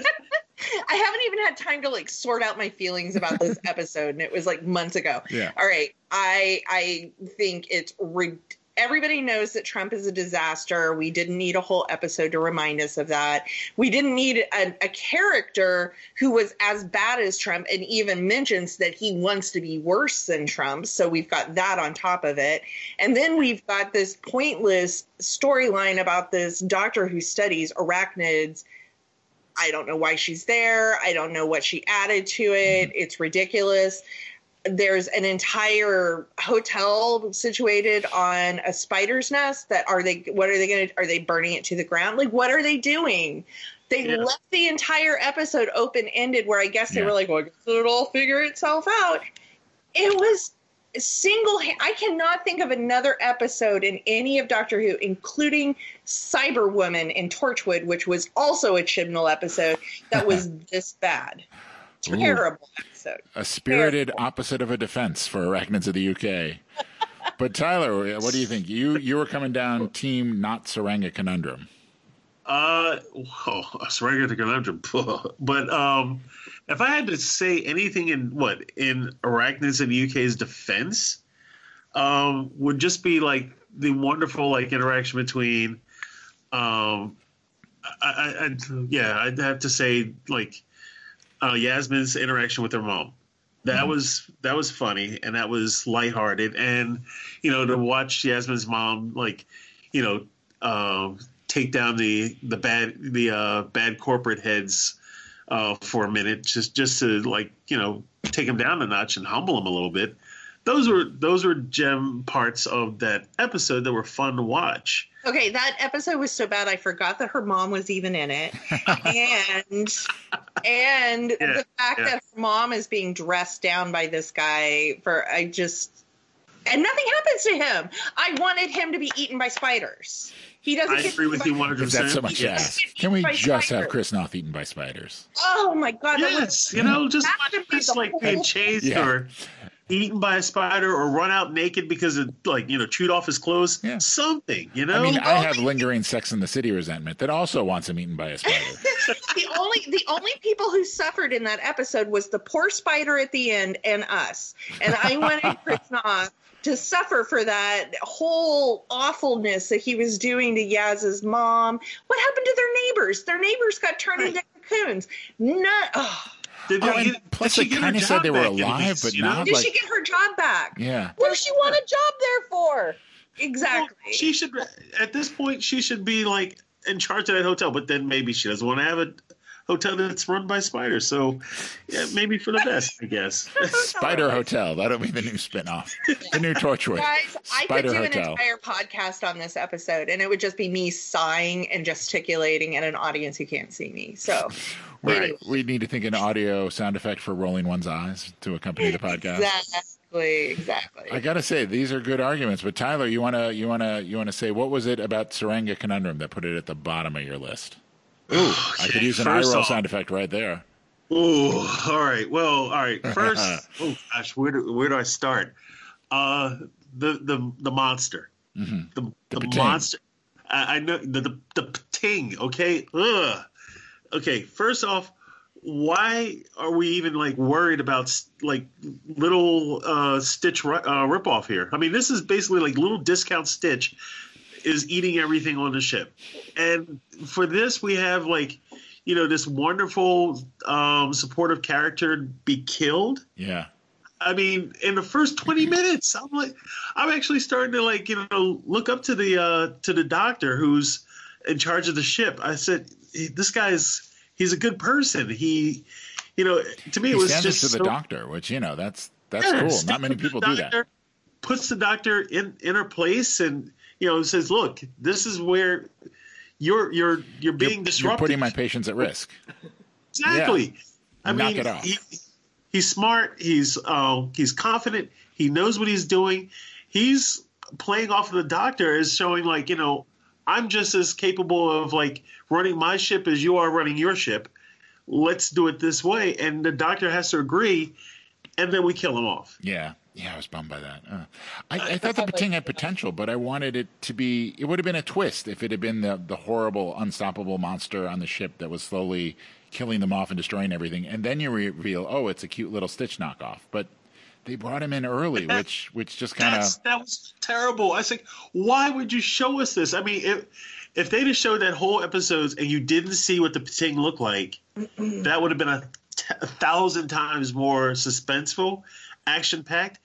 I haven't even had time to like sort out my feelings about this episode, and it was like months ago. Yeah. All right, I I think it's re- everybody knows that Trump is a disaster. We didn't need a whole episode to remind us of that. We didn't need a, a character who was as bad as Trump, and even mentions that he wants to be worse than Trump. So we've got that on top of it, and then we've got this pointless storyline about this doctor who studies arachnids. I don't know why she's there. I don't know what she added to it. It's ridiculous. There's an entire hotel situated on a spider's nest. That are they? What are they going to? Are they burning it to the ground? Like, what are they doing? They Yeah. left the entire episode open ended, where I guess they Yeah. were like, "Well, it'll all figure itself out." It was single. I cannot think of another episode in any of Doctor Who, including Cyberwoman in Torchwood, which was also a Chibnall episode, that was this bad. Ooh. Terrible episode. A spirited opposite of a defense for arachnids of the UK. But Tyler, what do you think? You you were coming down team not Tsuranga conundrum. Uh, whoa, a regular conundrum. But um, if I had to say anything in what in arachnids in the UK's defense, um, would just be like the wonderful like interaction between, um, I, I, I yeah, I'd have to say like, uh, Yasmin's interaction with her mom. That was that was funny and that was lighthearted and you know to watch Yasmin's mom like you know um, take down the the bad the uh, bad corporate heads uh, for a minute just just to like you know take them down a notch and humble them a little bit. Those were those were gem parts of that episode that were fun to watch. Okay, that episode was so bad I forgot that her mom was even in it, and and Yeah, the fact yeah. that her mom is being dressed down by this guy for I just and nothing happens to him. I wanted him to be eaten by spiders. He doesn't. I get agree with eaten you by- one hundred Is that so much to percent. Can we By just have. Chris Noth eaten by spiders? Oh my god! that was- Yes, you know, just That watch Chris like being chased Yeah. or eaten by a spider or run out naked because it like you know chewed off his clothes. Yeah. Something, you know. I mean, I have oh, lingering Sex in the City resentment that also wants him eaten by a spider. the only the only people who suffered in that episode was the poor spider at the end and us. And I wanted Chris Noth to suffer for that whole awfulness that he was doing to Yaz's mom. What happened to their neighbors? Their neighbors got turned Right. into cocoons. Not. Oh. Did, Oh, and get- plus did she they kinda said they were alive, least, but you know? not- Did like- she get her job back? Yeah. What does she want a job there for? Exactly. Well, she should at this point she should be like in charge of that hotel, but then maybe she doesn't want to have a hotel that's run by spiders. So yeah, maybe for the best, I guess. Spider Hotel. That'll be the new spinoff. The new Torchwood. Guys, I could do Hotel. an entire podcast on this episode, and it would just be me sighing and gesticulating at an audience who can't see me. So, Right. anyway. We need to think an audio sound effect for rolling one's eyes to accompany the podcast. exactly, exactly. I gotta say these are good arguments, but Tyler, you wanna you wanna you wanna say what was it about Tsuranga Conundrum that put it at the bottom of your list? Ooh, I could use an eye roll off- sound effect right there. Oh, all right. Well, all right. First, oh gosh, where do where do I start? Uh, the the the monster, Mhm. the The the, monster. I, I know the the the Pting. Okay, ugh. Okay. First off, why are we even like worried about like little uh, Stitch uh, ripoff here? I mean, this is basically like little discount Stitch is eating everything on the ship, and for this we have like you know this wonderful um, supportive character be killed. Yeah. I mean, in the first twenty minutes, I'm like, I'm actually starting to like, you know, look up to the uh, to the doctor who's in charge of the ship. I said, this guy's he's a good person. He, you know, to me He it was just to the so- doctor, which you know that's that's Yeah, cool. Not many people the do that. Puts the doctor in in her place, and you know says, "Look, this is where you're you're you're being You're, you're putting my patients at risk. Exactly. I Knock mean, it off. He, he's smart. He's uh, he's confident. He knows what he's doing. He's playing off of the doctor as showing like you know I'm just as capable of like running my ship as you are running your ship. Let's do it this way. And the doctor has to agree. and then we kill him off. Yeah. Yeah, I was bummed by that. Uh, I, I thought the thing had potential, but I wanted it to be. It would have been a twist if it had been the the horrible, unstoppable monster on the ship that was slowly killing them off and destroying everything, and then you reveal, oh, it's a cute little Stitch knockoff. But they brought him in early, which which just kind of that was terrible. I was like, why would you show us this? I mean, if if they'd have showed that whole episodes and you didn't see what the thing looked like, that would have been a, t- a thousand times more suspenseful, action packed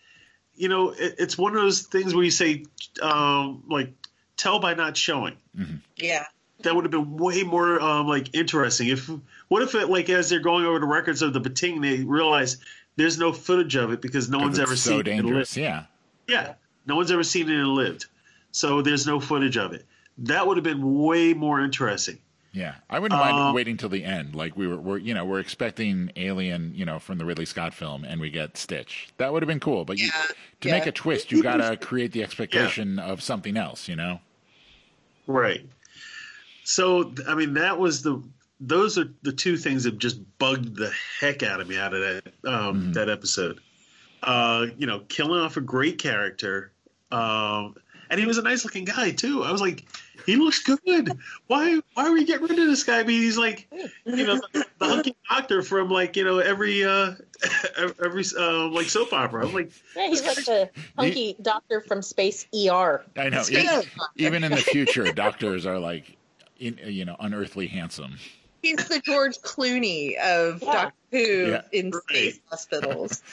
you know, it, it's one of those things where you say, um, like, tell by not showing. Mm-hmm. Yeah. That would have been way more um, like interesting. If what if it like as they're going over the records of the Pting, they realize there's no footage of it because no one's ever so seen dangerous. it. Yeah, yeah, no one's ever seen it and lived, so there's no footage of it. That would have been way more interesting. Yeah, I wouldn't mind um, waiting till the end. Like we were, we're, you know, we're expecting Alien, you know, from the Ridley Scott film, and we get Stitch. That would have been cool. But yeah, you, to yeah. make a twist, you got to create the expectation yeah. of something else. You know, right? So, I mean, that was the. Those are the two things that just bugged the heck out of me out of that um, mm-hmm. that episode. Uh, you know, killing off a great character, um, and he was a nice looking guy too. I was like he looks good. Why why are we getting rid of this guy? I mean, he's like, you know, the, the hunky doctor from like you know every uh every uh, like soap opera. I'm like, yeah, he's like the hunky he, doctor from Space ER. I know. Even, even in the future, doctors are like, in, you know, unearthly handsome. He's the George Clooney of yeah. Doctor Who yeah. in space right. hospitals.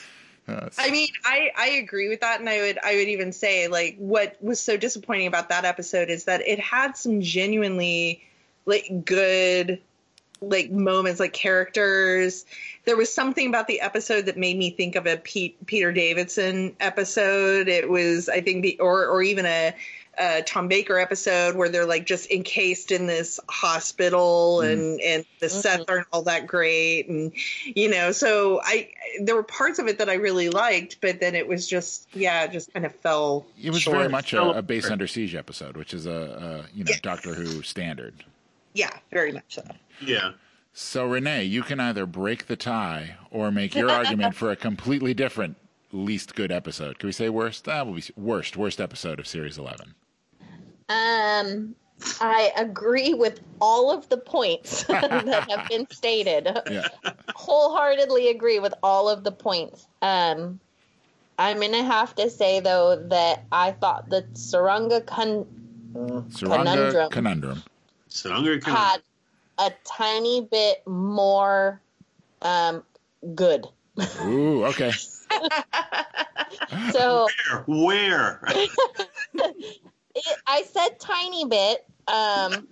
I mean, I I agree with that, and I would I would even say like what was so disappointing about that episode is that it had some genuinely like good like moments, like characters. There was something about the episode that made me think of a Pete, Peter Davidson episode. It was, I think, the or or even a uh, Tom Baker episode where they're like just encased in this hospital mm. and and the mm-hmm. sets aren't all that great and you know so I there were parts of it that I really liked but then it was just yeah it just kind of fell. It was short. very much a, a, base under siege episode, which is a, a you know yeah. Doctor Who standard. Yeah, very much so. Yeah. So Renee, you can either break the tie or make your argument for a completely different least good episode. Can we say worst? That will be worst. Worst episode of series eleven. Um, I agree with all of the points that have been stated. Yeah. Wholeheartedly agree with all of the points. Um, I'm gonna have to say though that I thought the Tsuranga con- conundrum, conundrum. Tsuranga had a tiny bit more um, good. Ooh, okay. so where? where? It, I said tiny bit, um,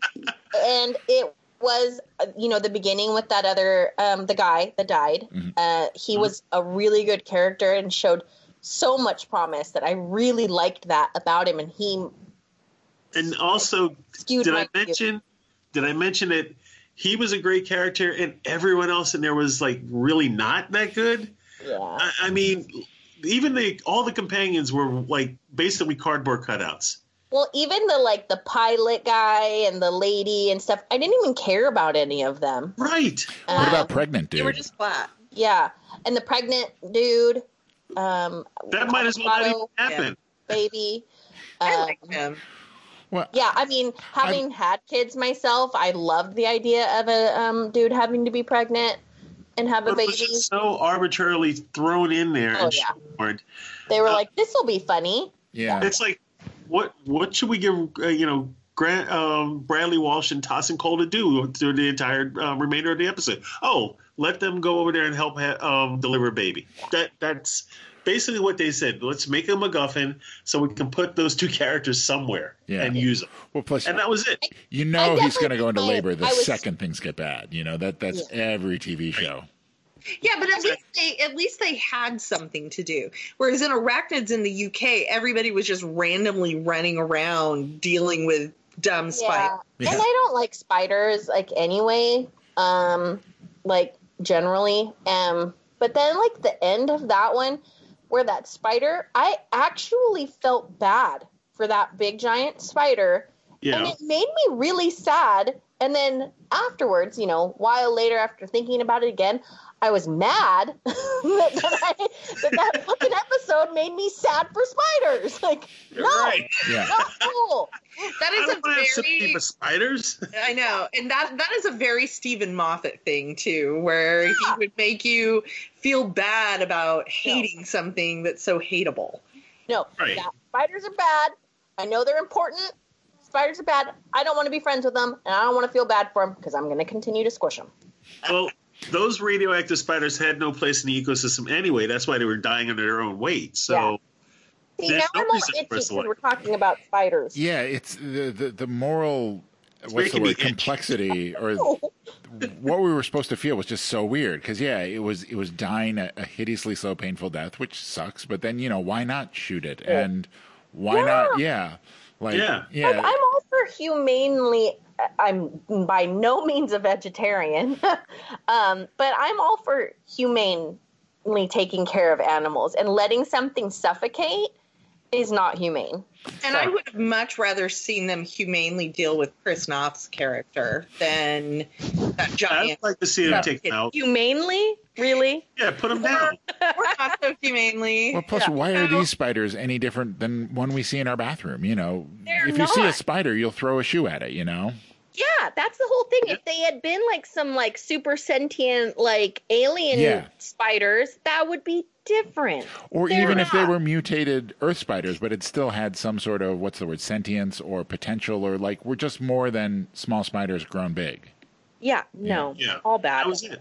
and it was you know the beginning with that other um, the guy that died. Mm-hmm. Uh, he mm-hmm. was a really good character and showed so much promise that I really liked that about him, and he. And also, did I mention? View. Did I mention that he was a great character, and everyone else in there was like really not that good? Yeah. I, I mean, even the all the companions were like basically cardboard cutouts. Well, even the like the pilot guy and the lady and stuff, I didn't even care about any of them. Right. Um, what about pregnant dude? They were just flat. Yeah, and the pregnant dude. Um, that might as well not happen. Baby. Um, I like him. Well, yeah, I mean, having I, had kids myself, I loved the idea of a um, dude having to be pregnant and have a baby. so arbitrarily thrown in there. Oh, yeah. They were uh, like, "This will be funny." Yeah, it's like what what should we give uh, you know Grant um, Bradley Walsh and Tosin Cole to do through the entire um, remainder of the episode? Oh, let them go over there and help ha- um, deliver a baby. That that's basically what they said. Let's make a MacGuffin so we can put those two characters somewhere yeah. and use them. Well, plus, and that was it. You know he's going to go into labor the was, second things get bad. You know that that's yeah. every TV show. Yeah, but at least they at least they had something to do. Whereas in Arachnids in the UK, everybody was just randomly running around dealing with dumb spiders. Yeah. And I don't like spiders like anyway. Um like generally. Um but then like the end of that one where that spider, I actually felt bad for that big giant spider Yeah. And it made me really sad. And then afterwards, you know, while later after thinking about it again, I was mad that, that, I, that that fucking episode made me sad for spiders. Like, no, Right. Yeah. not cool. That I don't a want to have sympathy very for spiders. I know, and that that is a very Steven Moffat thing too, where he would make you feel bad about hating something that's so hateable. No, Right. yeah, spiders are bad. I know they're important. Spiders are bad. I don't want to be friends with them, and I don't want to feel bad for them because I'm going to continue to squish them. Well, those radioactive spiders had no place in the ecosystem anyway. That's why they were dying under their own weight. So, See, now no I'm all itchy because we're talking about spiders. Yeah, it's the the, the moral what's the word complexity or what we were supposed to feel was just so weird because yeah, it was it was dying a, a hideously slow, painful death, which sucks. But then you know why not shoot it and why not? Yeah, like Yeah. yeah, Like, I'm all for humanely. I'm by no means a vegetarian, um, but I'm all for humanely taking care of animals and letting something suffocate is not humane. And I would have much rather seen them humanely deal with Chris Noth's character than that giant. I'd like to see him Yeah. taken out. Humanely, really? Yeah, put them down. or not so humanely. Well, plus, Yeah. why are these spiders any different than one we see in our bathroom? You know, They're if you see a spider, you'll throw a shoe at it. You know, Yeah, that's the whole thing. If they had been like some like super sentient like alien Yeah. spiders, that would be different. or They're even if they were mutated Earth spiders, but it still had some sort of what's the word sentience or potential, or like we're just more than small spiders grown big. Yeah, no, Yeah. all bad. That was it.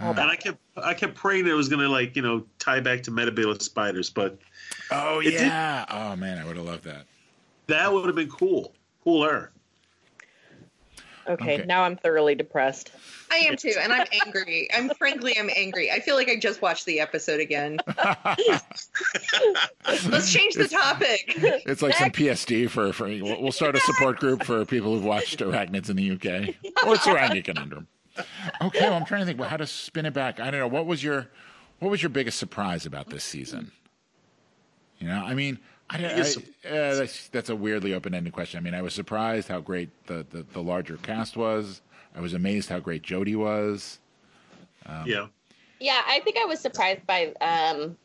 Uh, And I kept I kept praying it was going to like you know tie back to Metebelis spiders, but Oh It did- yeah! Oh man, I would have loved that. that would have been cool, cooler. Okay, Okay. now I'm thoroughly depressed. I am too, and I'm angry. I'm frankly, I'm angry. I feel like I just watched the episode again. Let's change the topic. It's like some PSD for, for we'll we'll start a support group for people who've watched Arachnids in the UK or Tsuranga Conundrum. Okay, well, I'm trying to think well, how to spin it back. I don't know. What was your what was your biggest surprise about this season? You know, I mean, I, don't- I, uh, that's that's a weirdly open ended question. I mean, I was surprised how great the, the, the larger cast was. I was amazed how great Jodie was. Um, yeah, Yeah, I think I was surprised by um,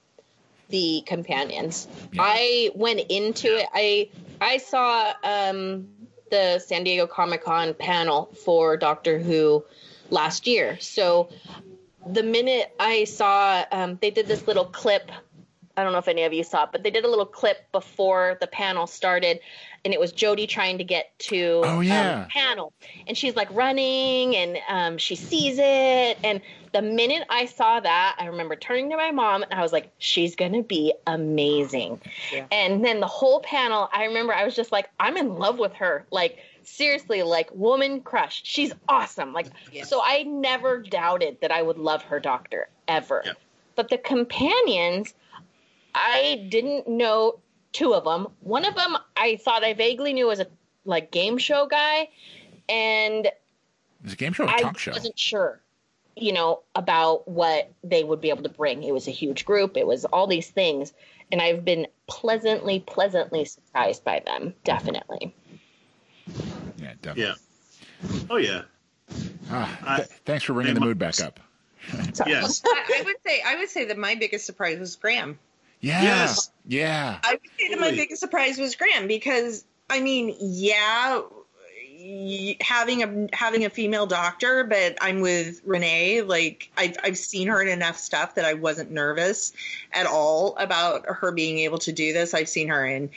the companions. Yeah. I went into it. I I saw um, the San Diego Comic Con panel for Doctor Who last year. So the minute I saw, um, they did this little clip. I don't know if any of you saw it, but they did a little clip before the panel started, and it was Jodie trying to get to Oh, yeah. um, panel, and she's like running, and um, she sees it, and the minute I saw that, I remember turning to my mom, and I was like, "She's gonna be amazing," Yeah. and then the whole panel, I remember I was just like, "I'm in love with her," like seriously, like woman crush. She's awesome, like Yeah. so. I never doubted that I would love her doctor ever, Yeah. but the companions. I didn't know two of them. One of them I thought I vaguely knew was a like game show guy, and It's a game show or a I talk show. I wasn't sure, you know, about what they would be able to bring. It was a huge group. It was all these things, and I've been pleasantly, pleasantly surprised by them. Definitely. Yeah, definitely. yeah. Oh yeah. Ah, I- th- thanks for bringing the mood back up. Yes. I, I would say, I would say that my biggest surprise was Graham. Yeah. Yes. Yeah. I would say that my biggest surprise was Graham because I mean, yeah, having a having a female doctor, but I'm with Renee. Like I've I've seen her in enough stuff that I wasn't nervous at all about her being able to do this. I've seen her in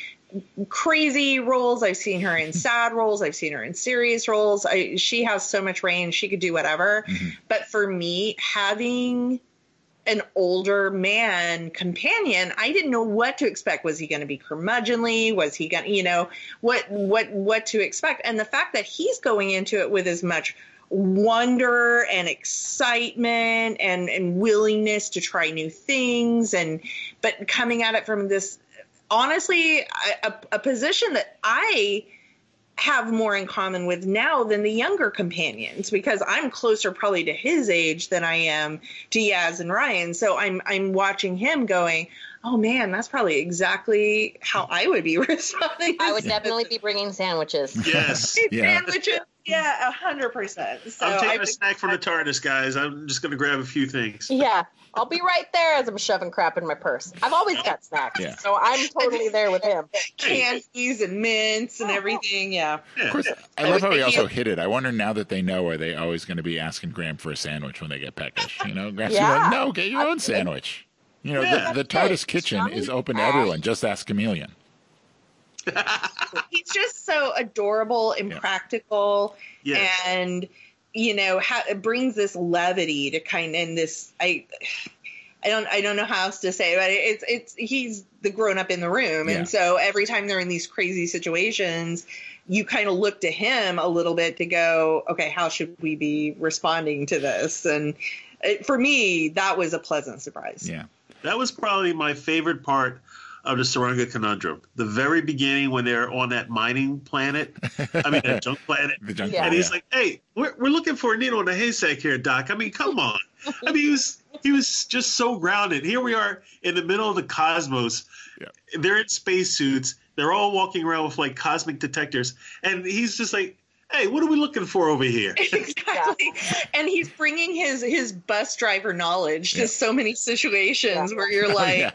crazy roles. I've seen her in sad roles. I've seen her in serious roles. I, she has so much range. She could do whatever. Mm-hmm. But for me, having an older man companion, I didn't know what to expect. Was he going to be curmudgeonly? Was he going to, you know, what what what to expect? And the fact that he's going into it with as much wonder and excitement and and willingness to try new things and but coming at it from this honestly a, a, a position that I have more in common with now than the younger companions because I'm closer probably to his age than I am to Yaz and Ryan. So I'm I'm watching him going, oh man, that's probably exactly how I would be responding. I would definitely be bringing sandwiches. Yes. Yeah. sandwiches. Yeah, a hundred percent. So I'm taking I a snack from the TARDIS, guys. I'm just going to grab a few things. Yeah, I'll be right there as I'm shoving crap in my purse. I've always got snacks, Yeah. so I'm totally there with him. candies and mints and everything. Yeah. Yeah. Of course, I I love how he also of- hit it. I wonder now that they know, are they always going to be asking Graham for a sandwich when they get peckish? You know, Graham's Yeah. like, no, get your own sandwich. You know, Yeah. the, the TARDIS kitchen is open to everyone. Just ask Chameleon. He's just so adorable and Yeah. practical. Yes. and you know how it brings this levity to kind of and this i i don't i don't know how else to say it, but it's it's he's the grown up in the room Yeah. and so every time they're in these crazy situations you kind of look to him a little bit to go okay how should we be responding to this and it, for me that was a pleasant surprise Yeah. That was probably my favorite part of the Tsuranga conundrum. The very beginning when they're on that mining planet, I mean, that junk planet. The junk Yeah. And yeah. he's like, "Hey, we're, we're looking for a needle in a haystack here, Doc. I mean, come on. I mean, he was he was just so grounded. Here we are in the middle of the cosmos. Yeah. They're in spacesuits. They're all walking around with like cosmic detectors, and he's just like, "Hey, what are we looking for over here?" exactly and he's bringing his his bus driver knowledge to Yeah. so many situations Yeah. where you're Oh, like yeah.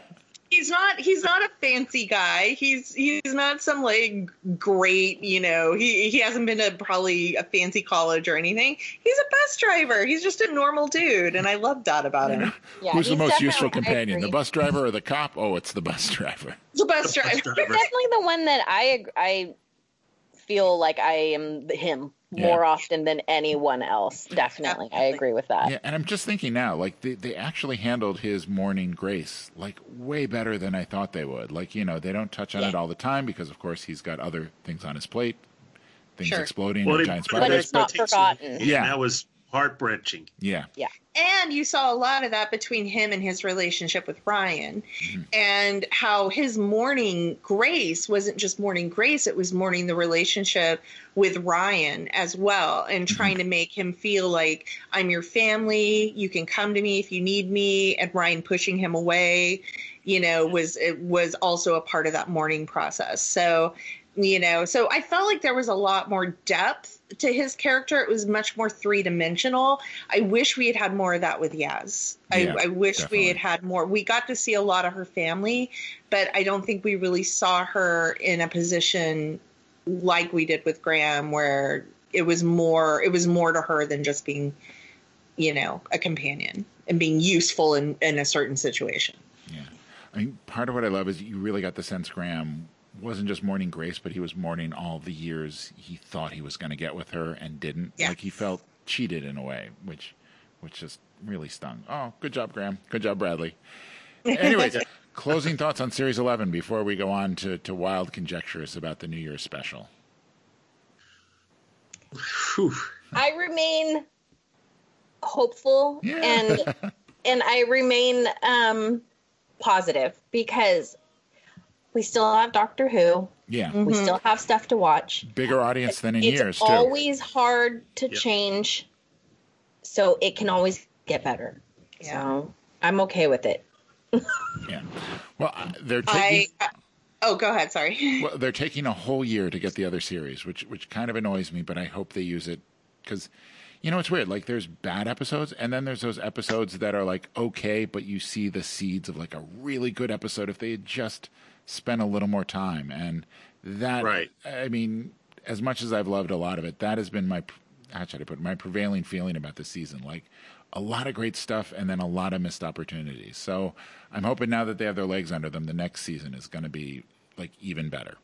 He's not he's not a fancy guy he's he's not some like great you know he he hasn't been to probably a fancy college or anything he's a bus driver he's just a normal dude and i love that about him Yeah, Who's the most useful companion, the bus driver or the cop? Oh, it's the bus driver. the bus The bus driver driver. definitely the one that I I feel like I am him Yeah. more often than anyone else. Definitely, I agree with that. Yeah, and I'm just thinking now, like they, they actually handled his mourning Grace like way better than I thought they would. Like you know, they don't touch on Yeah. it all the time because, of course, he's got other things on his plate, things Sure. exploding, Well, or giant put it But it's not expectation, forgotten. Yeah. that was heart wrenching. Yeah, Yeah. And you saw a lot of that between him and his relationship with Ryan, mm-hmm. and how his mourning Grace wasn't just mourning Grace, it was mourning the relationship with Ryan as well, and mm-hmm. trying to make him feel like I'm your family, you can come to me if you need me, and Ryan pushing him away, you know, was it was also a part of that mourning process. So, you know, so I felt like there was a lot more depth to his character. It was much more three dimensional. I wish we had had more of that with Yaz. Yeah, I, I wish definitely. we had had more. We got to see a lot of her family, but I don't think we really saw her in a position like we did with Graham, where it was more. It was more to her than just being, you know, a companion and being useful in, in a certain situation. yeah. I mean, part of what I love is you really got the sense Graham wasn't just mourning Grace, but he was mourning all the years he thought he was going to get with her and didn't. Yes. Like he felt cheated in a way, which which just really stung. Oh, good job, Graham. Good job, Bradley. Anyways, closing thoughts on Series 11 before we go on to, to wild conjectures about the New Year's special. Whew. I remain hopeful Yeah. and and I remain um positive because we still have Doctor Who. Yeah, We still have stuff to watch. bigger audience than in it's years, too. always hard to Yep. change, so it can always get better. Yeah. So I'm okay with it. yeah. Well, uh, they're I. taking. Oh, go ahead. Sorry. Well, they're taking a whole year to get the other series, which which kind of annoys me, but I hope they use it because, you know, it's weird. Like there's bad episodes, and then there's those episodes that are like okay, but you see the seeds of like a really good episode if they had just spent a little more time. And that, Right. I mean, as much as I've loved a lot of it, that has been my how should I put it, my prevailing feeling about this season. Like a lot of great stuff, and then a lot of missed opportunities. So I'm hoping now that they have their legs under them, the next season is going to be like even better.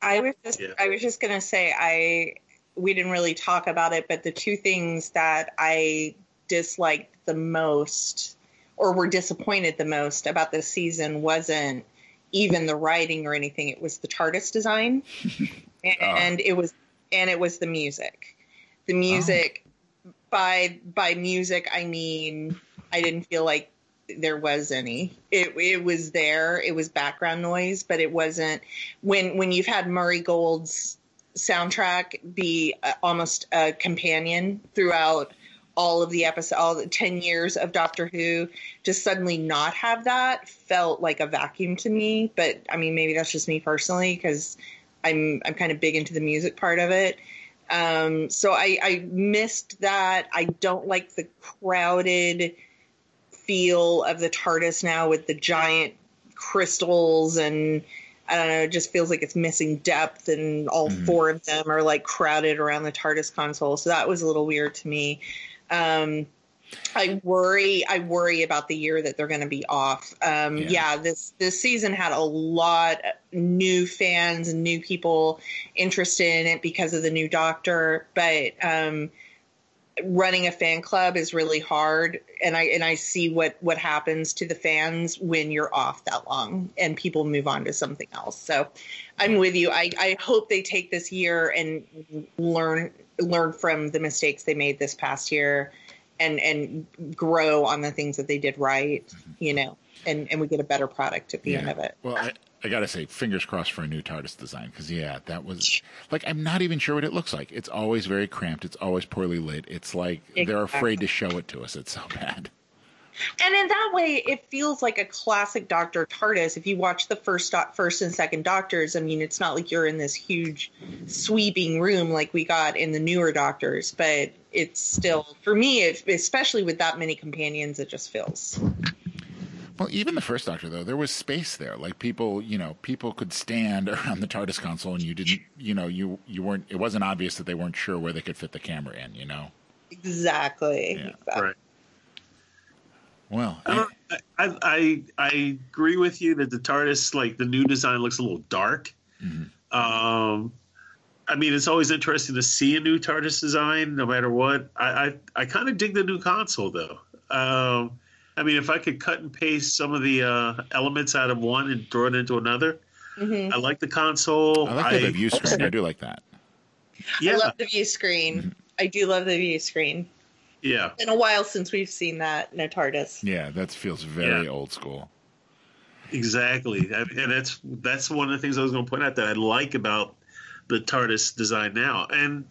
I was just Yeah. I was just gonna say I we didn't really talk about it, but the two things that I disliked the most or were disappointed the most about this season wasn't even the writing or anything. It was the TARDIS design, and it was and it was the music. The music by by music I mean I didn't feel like there was any. It it was there. It was background noise, but it wasn't when when you've had Murray Gold's soundtrack be uh, almost a companion throughout all of the episode, all the 10 years of Doctor Who, to suddenly not have that felt like a vacuum to me. But I mean, maybe that's just me personally because I'm, I'm kind of big into the music part of it. Um, so I, I missed that. I don't like the crowded feel of the TARDIS now with the giant crystals and I don't know, it just feels like it's missing depth and all mm-hmm. four of them are like crowded around the TARDIS console. So that was a little weird to me. Um, I worry. I worry about the year that they're going to be off. Um, yeah. yeah. this this season had a lot of new fans and new people interested in it because of the new Doctor. But um, running a fan club is really hard, and I and I see what what happens to the fans when you're off that long and people move on to something else. So, I'm with you. I I hope they take this year and learn learn from the mistakes they made this past year and and grow on the things that they did right, you know, and and we get a better product at the yeah. end of it. Well, I, I gotta say, fingers crossed for a new TARDIS design because yeah, that was like I'm not even sure what it looks like. It's always very cramped. It's always poorly lit. It's like exactly. they're afraid to show it to us. It's so bad. And in that way, it feels like a classic Doctor TARDIS. If you watch the first first and second Doctors, I mean, it's not like you're in this huge sweeping room like we got in the newer Doctors, but it's still for me, it, especially with that many companions, it just feels. Well, even the first Doctor, though, there was space there. Like people, you know, people could stand around the TARDIS console, and you didn't, you know, you you weren't. It wasn't obvious that they weren't sure where they could fit the camera in. You know. Exactly. Yeah. Exactly. Right. Well, I, I, I, I agree with you that the TARDIS, like the new design, looks a little dark. Mm-hmm. Um, I mean, it's always interesting to see a new TARDIS design, no matter what. I, I, I kind of dig the new console, though. Um, I mean, if I could cut and paste some of the uh, elements out of one and throw it into another, mm-hmm. I like the console. I like the view screen. I do like that. Yeah. I love the view screen. Mm-hmm. I do love the view screen. Yeah. It's been a while since we've seen that in a TARDIS. Yeah, that feels very yeah. old school. Exactly, and that's that's one of the things I was going to point out that I like about the TARDIS design now, and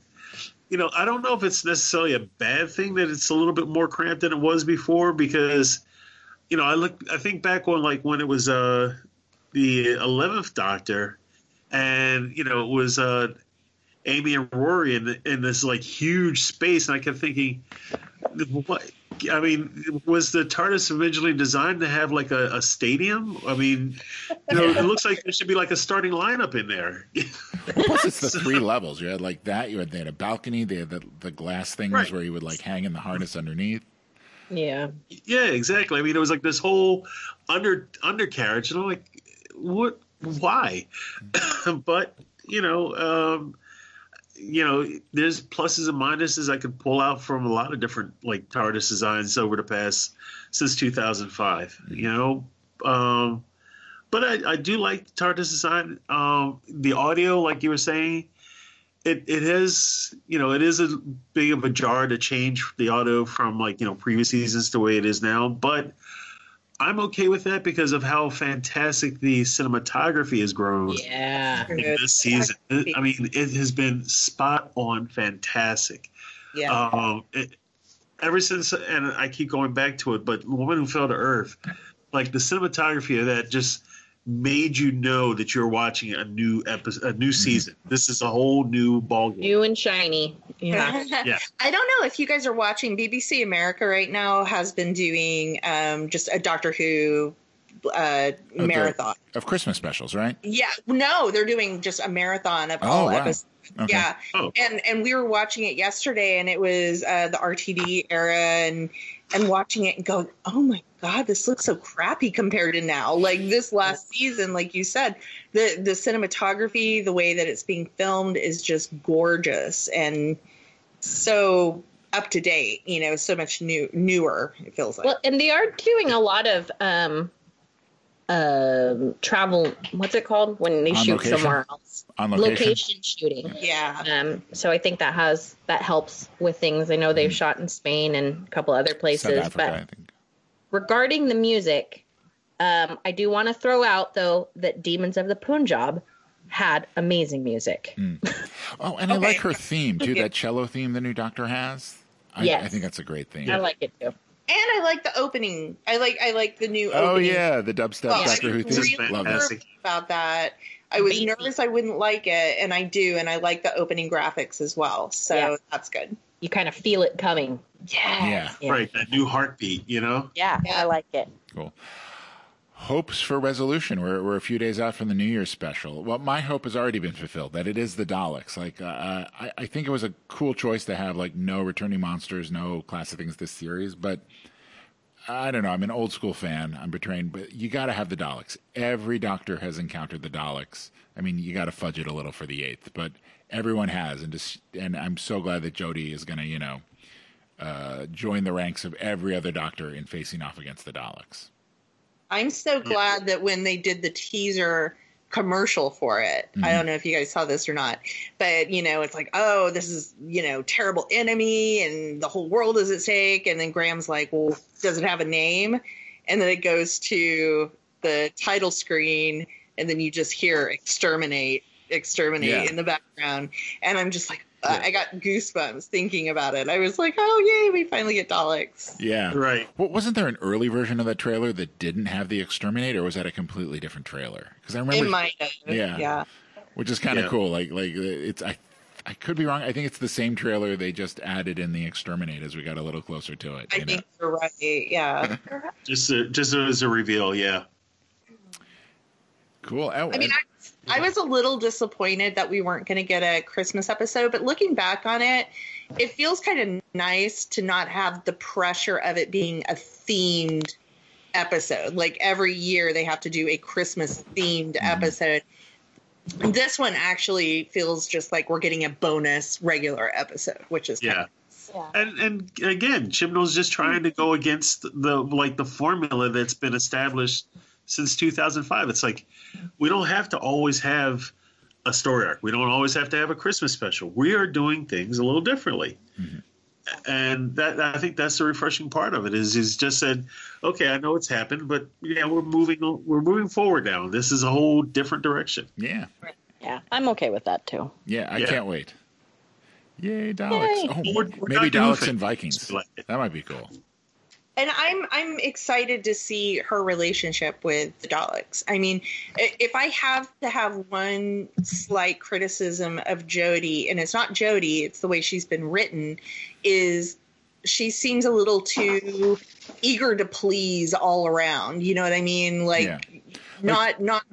you know, I don't know if it's necessarily a bad thing that it's a little bit more cramped than it was before because, you know, I look, I think back on like when it was uh the eleventh Doctor, and you know it was uh Amy and Rory in in this like huge space, and I kept thinking, what? I mean, was the TARDIS originally designed to have like a, a stadium? I mean, you know, it looks like there should be like a starting lineup in there. Plus, it's the three levels. You had like that. You had they had a balcony. They had the the glass things right. where you would like hang in the harness underneath. Yeah. Yeah, exactly. I mean, it was like this whole under undercarriage, and I'm like, what? Why? but you know, um, you know, there's pluses and minuses I could pull out from a lot of different like TARDIS designs over the past since 2005. You know, um, but I, I do like the TARDIS design. Um, the audio, like you were saying, it it has you know it is a big of a jar to change the audio from like you know previous seasons to the way it is now, but I'm okay with that because of how fantastic the cinematography has grown. Yeah, in this season. I mean, it has been spot on, fantastic. Yeah. Um, it, ever since, and I keep going back to it, but Woman Who Fell to Earth, like the cinematography of that just made you know that you're watching a new episode, a new mm-hmm. season. This is a whole new ballgame. New and shiny. Yeah. yeah. I don't know if you guys are watching BBC America right now has been doing um, just a Doctor Who uh, oh, marathon of Christmas specials, right? Yeah. No, they're doing just a marathon of oh, all wow. episodes. Okay. Yeah. Oh. And and we were watching it yesterday and it was uh, the RTD era and and watching it and going, "Oh my god, this looks so crappy compared to now." Like this last season, like you said, the the cinematography, the way that it's being filmed is just gorgeous and so up to date, you know, so much new newer it feels like. Well, and they are doing a lot of um um, travel. What's it called when they On shoot location? somewhere else? On location? location shooting. Yeah. Um, so I think that has that helps with things. I know they've mm shot in Spain and a couple other places, Africa, but regarding the music, um, I do want to throw out though that Demons of the Punjab had amazing music. Mm. Oh, and okay. I like her theme too. That cello theme the new Doctor has. I, Yes. I think that's a great theme. I like it too. And I like the opening. I like I like the new oh opening. yeah, the dubstep Well, Doctor Who theme. really Love that. about that. I was Baby. nervous I wouldn't like it, and I do, and I like the opening graphics as well. So Yeah. that's good. You kind of feel it coming. Yeah. Yeah. Right, that new heartbeat, you know? Yeah, Yeah. I like it. Cool. Hopes for resolution. We're, we're a few days out from the New Year's special. Well, my hope has already been fulfilled that it is the Daleks. Like, uh, I, I think it was a cool choice to have like no returning monsters, no classic things this series. But I don't know. I'm an old school fan. I'm betraying, but you got to have the Daleks. Every Doctor has encountered the Daleks. I mean, you got to fudge it a little for the eighth, but everyone has, and just and I'm so glad that Jodie is going to, you know, uh, join the ranks of every other Doctor in facing off against the Daleks. I'm so glad that when they did the teaser commercial for it, Mm-hmm. I don't know if you guys saw this or not, but you know, it's like, oh, this is, you know, terrible enemy and the whole world is at stake. And then Graham's like, well, does it have a name? And then it goes to the title screen and then you just hear exterminate, exterminate Yeah. in the background. And I'm just like, uh, I got goosebumps thinking about it. I was like, oh, yay, we finally get Daleks. Yeah. Right. Well, wasn't there an early version of that trailer that didn't have the exterminator, or was that a completely different trailer? Because I remember, It might have. Yeah. Yeah. which is kind of Yeah. cool. Like, like it's I, I could be wrong. I think it's the same trailer. They just added in the exterminate as we got a little closer to it. I you know? think you're right. Yeah. Just a, just as a reveal, yeah. Cool. Oh, I mean, I, I was a little disappointed that we weren't going to get a Christmas episode, but looking back on it, it feels kind of nice to not have the pressure of it being a themed episode. Like every year they have to do a Christmas themed mm-hmm. episode. This one actually feels just like we're getting a bonus regular episode, which is kind Yeah. of Yeah. And and again, Chibnall's just trying to go against the like the formula that's been established since 2005. It's like we don't have to always have a story arc. We don't always have to have a Christmas special. We are doing things a little differently. Mm-hmm. And that I think that's the refreshing part of it is is just said, okay, I know it's happened, but yeah, we're moving we're moving forward now. This is a whole different direction. yeah, Yeah, I'm okay with that too. yeah. I Yeah. can't wait. Yay, Daleks! Yay. Oh, We're- we're maybe not Daleks and Vikings. That might be cool. And I'm I'm excited to see her relationship with the Daleks. I mean, if I have to have one slight criticism of Jodie, and it's not Jodie, it's the way she's been written, is she seems a little too eager to please all around. You know what I mean? Like Yeah. not not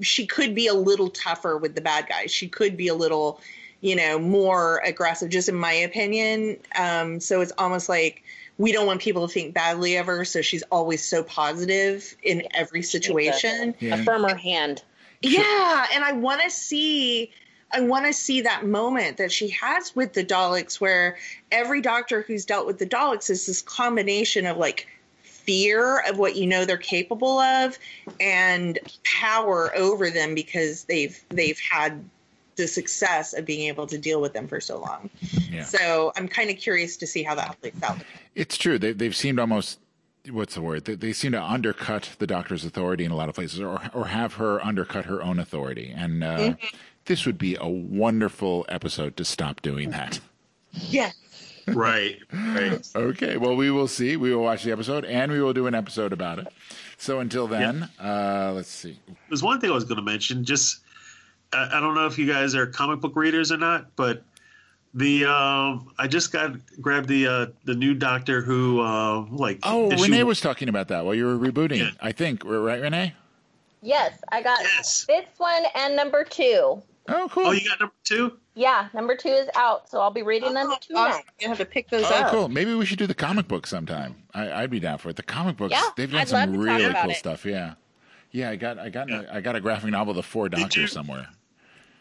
she could be a little tougher with the bad guys. She could be a little, you know, more aggressive, just in my opinion. Um, so it's almost like we don't want people to think badly of her, so she's always so positive in every situation. Yeah. A firmer hand. Yeah, and I want to see I want to see that moment that she has with the Daleks where every doctor who's dealt with the Daleks is this combination of like fear of what you know they're capable of and power over them because they've they've had the success of being able to deal with them for so long. Yeah. So I'm kind of curious to see how that plays out. It's true. They, they've seemed almost, what's the word? They, they seem to undercut the doctor's authority in a lot of places or, or have her undercut her own authority. And uh, this would be a wonderful episode to stop doing that. Yes. Right. Right. Okay. Well, we will see. We will watch the episode and we will do an episode about it. So until then, uh, let's see. There's one thing I was going to mention. Just I, I don't know if you guys are comic book readers or not, but the um, I just got grabbed the uh, the new Doctor Who uh, like Oh, issue- Renee was talking about that while you were rebooting. Yeah. I think, right, Renee? Yes, I got Yes. this one and number two. Oh, cool. Oh, you got number two. Yeah, number two is out, so I'll be reading number two Awesome. next. You have to pick those Oh, up. cool. Maybe we should do the comic book sometime. I, I'd be down for it. The comic books, Yeah, they've done I'd some love to talk really cool it. stuff. Yeah, yeah. I got, I got, I got a graphic novel, The Four Doctors, somewhere.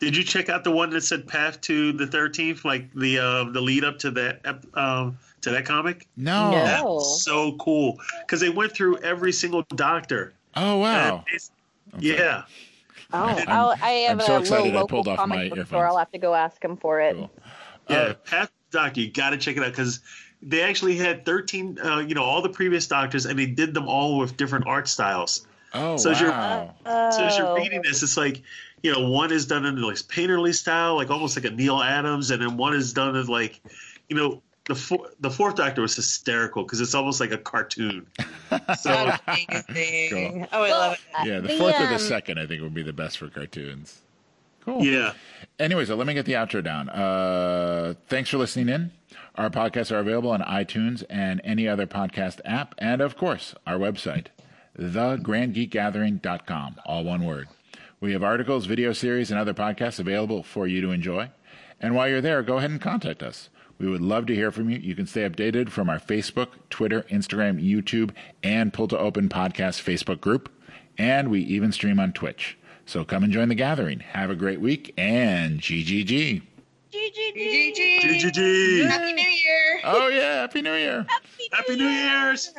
Did you check out the one that said Path to the Thirteenth, like the uh, the lead up to that um, to that comic? No. No. That was so cool because they went through every single Doctor. Oh wow. And it's- yeah. Oh, I'm- I'll, I have I'm so a excited little I local pulled off comic my book earphones. store. I'll have to go ask him for it. Cool. Yeah, Uh, Path Doctor, you got to check it out because they actually had 13, uh, you know, all the previous Doctors, and they did them all with different art styles. Oh So as you're- wow. So as you're Oh. reading this, it's like, you know, one is done in like painterly style, like almost like a Neal Adams, and then one is done in like, you know, the four, the fourth Doctor was hysterical because it's almost like a cartoon. So amazing. Oh, I love it. Yeah, the, The, fourth or the um, second, I think, would be the best for cartoons. Cool. Yeah. Anyway, so let me get the outro down. Uh, thanks for listening in. Our podcasts are available on iTunes and any other podcast app, and of course, our website, thegrandgeekgathering.com, all one word. We have articles, video series, and other podcasts available for you to enjoy. And while you're there, go ahead and contact us. We would love to hear from you. You can stay updated from our Facebook, Twitter, Instagram, YouTube, and Pull to Open Podcast Facebook group. And we even stream on Twitch. So come and join the gathering. Have a great week and GGG. GGG. GGG. Happy New Year. Oh, yeah. Happy New Year. Happy New Year's.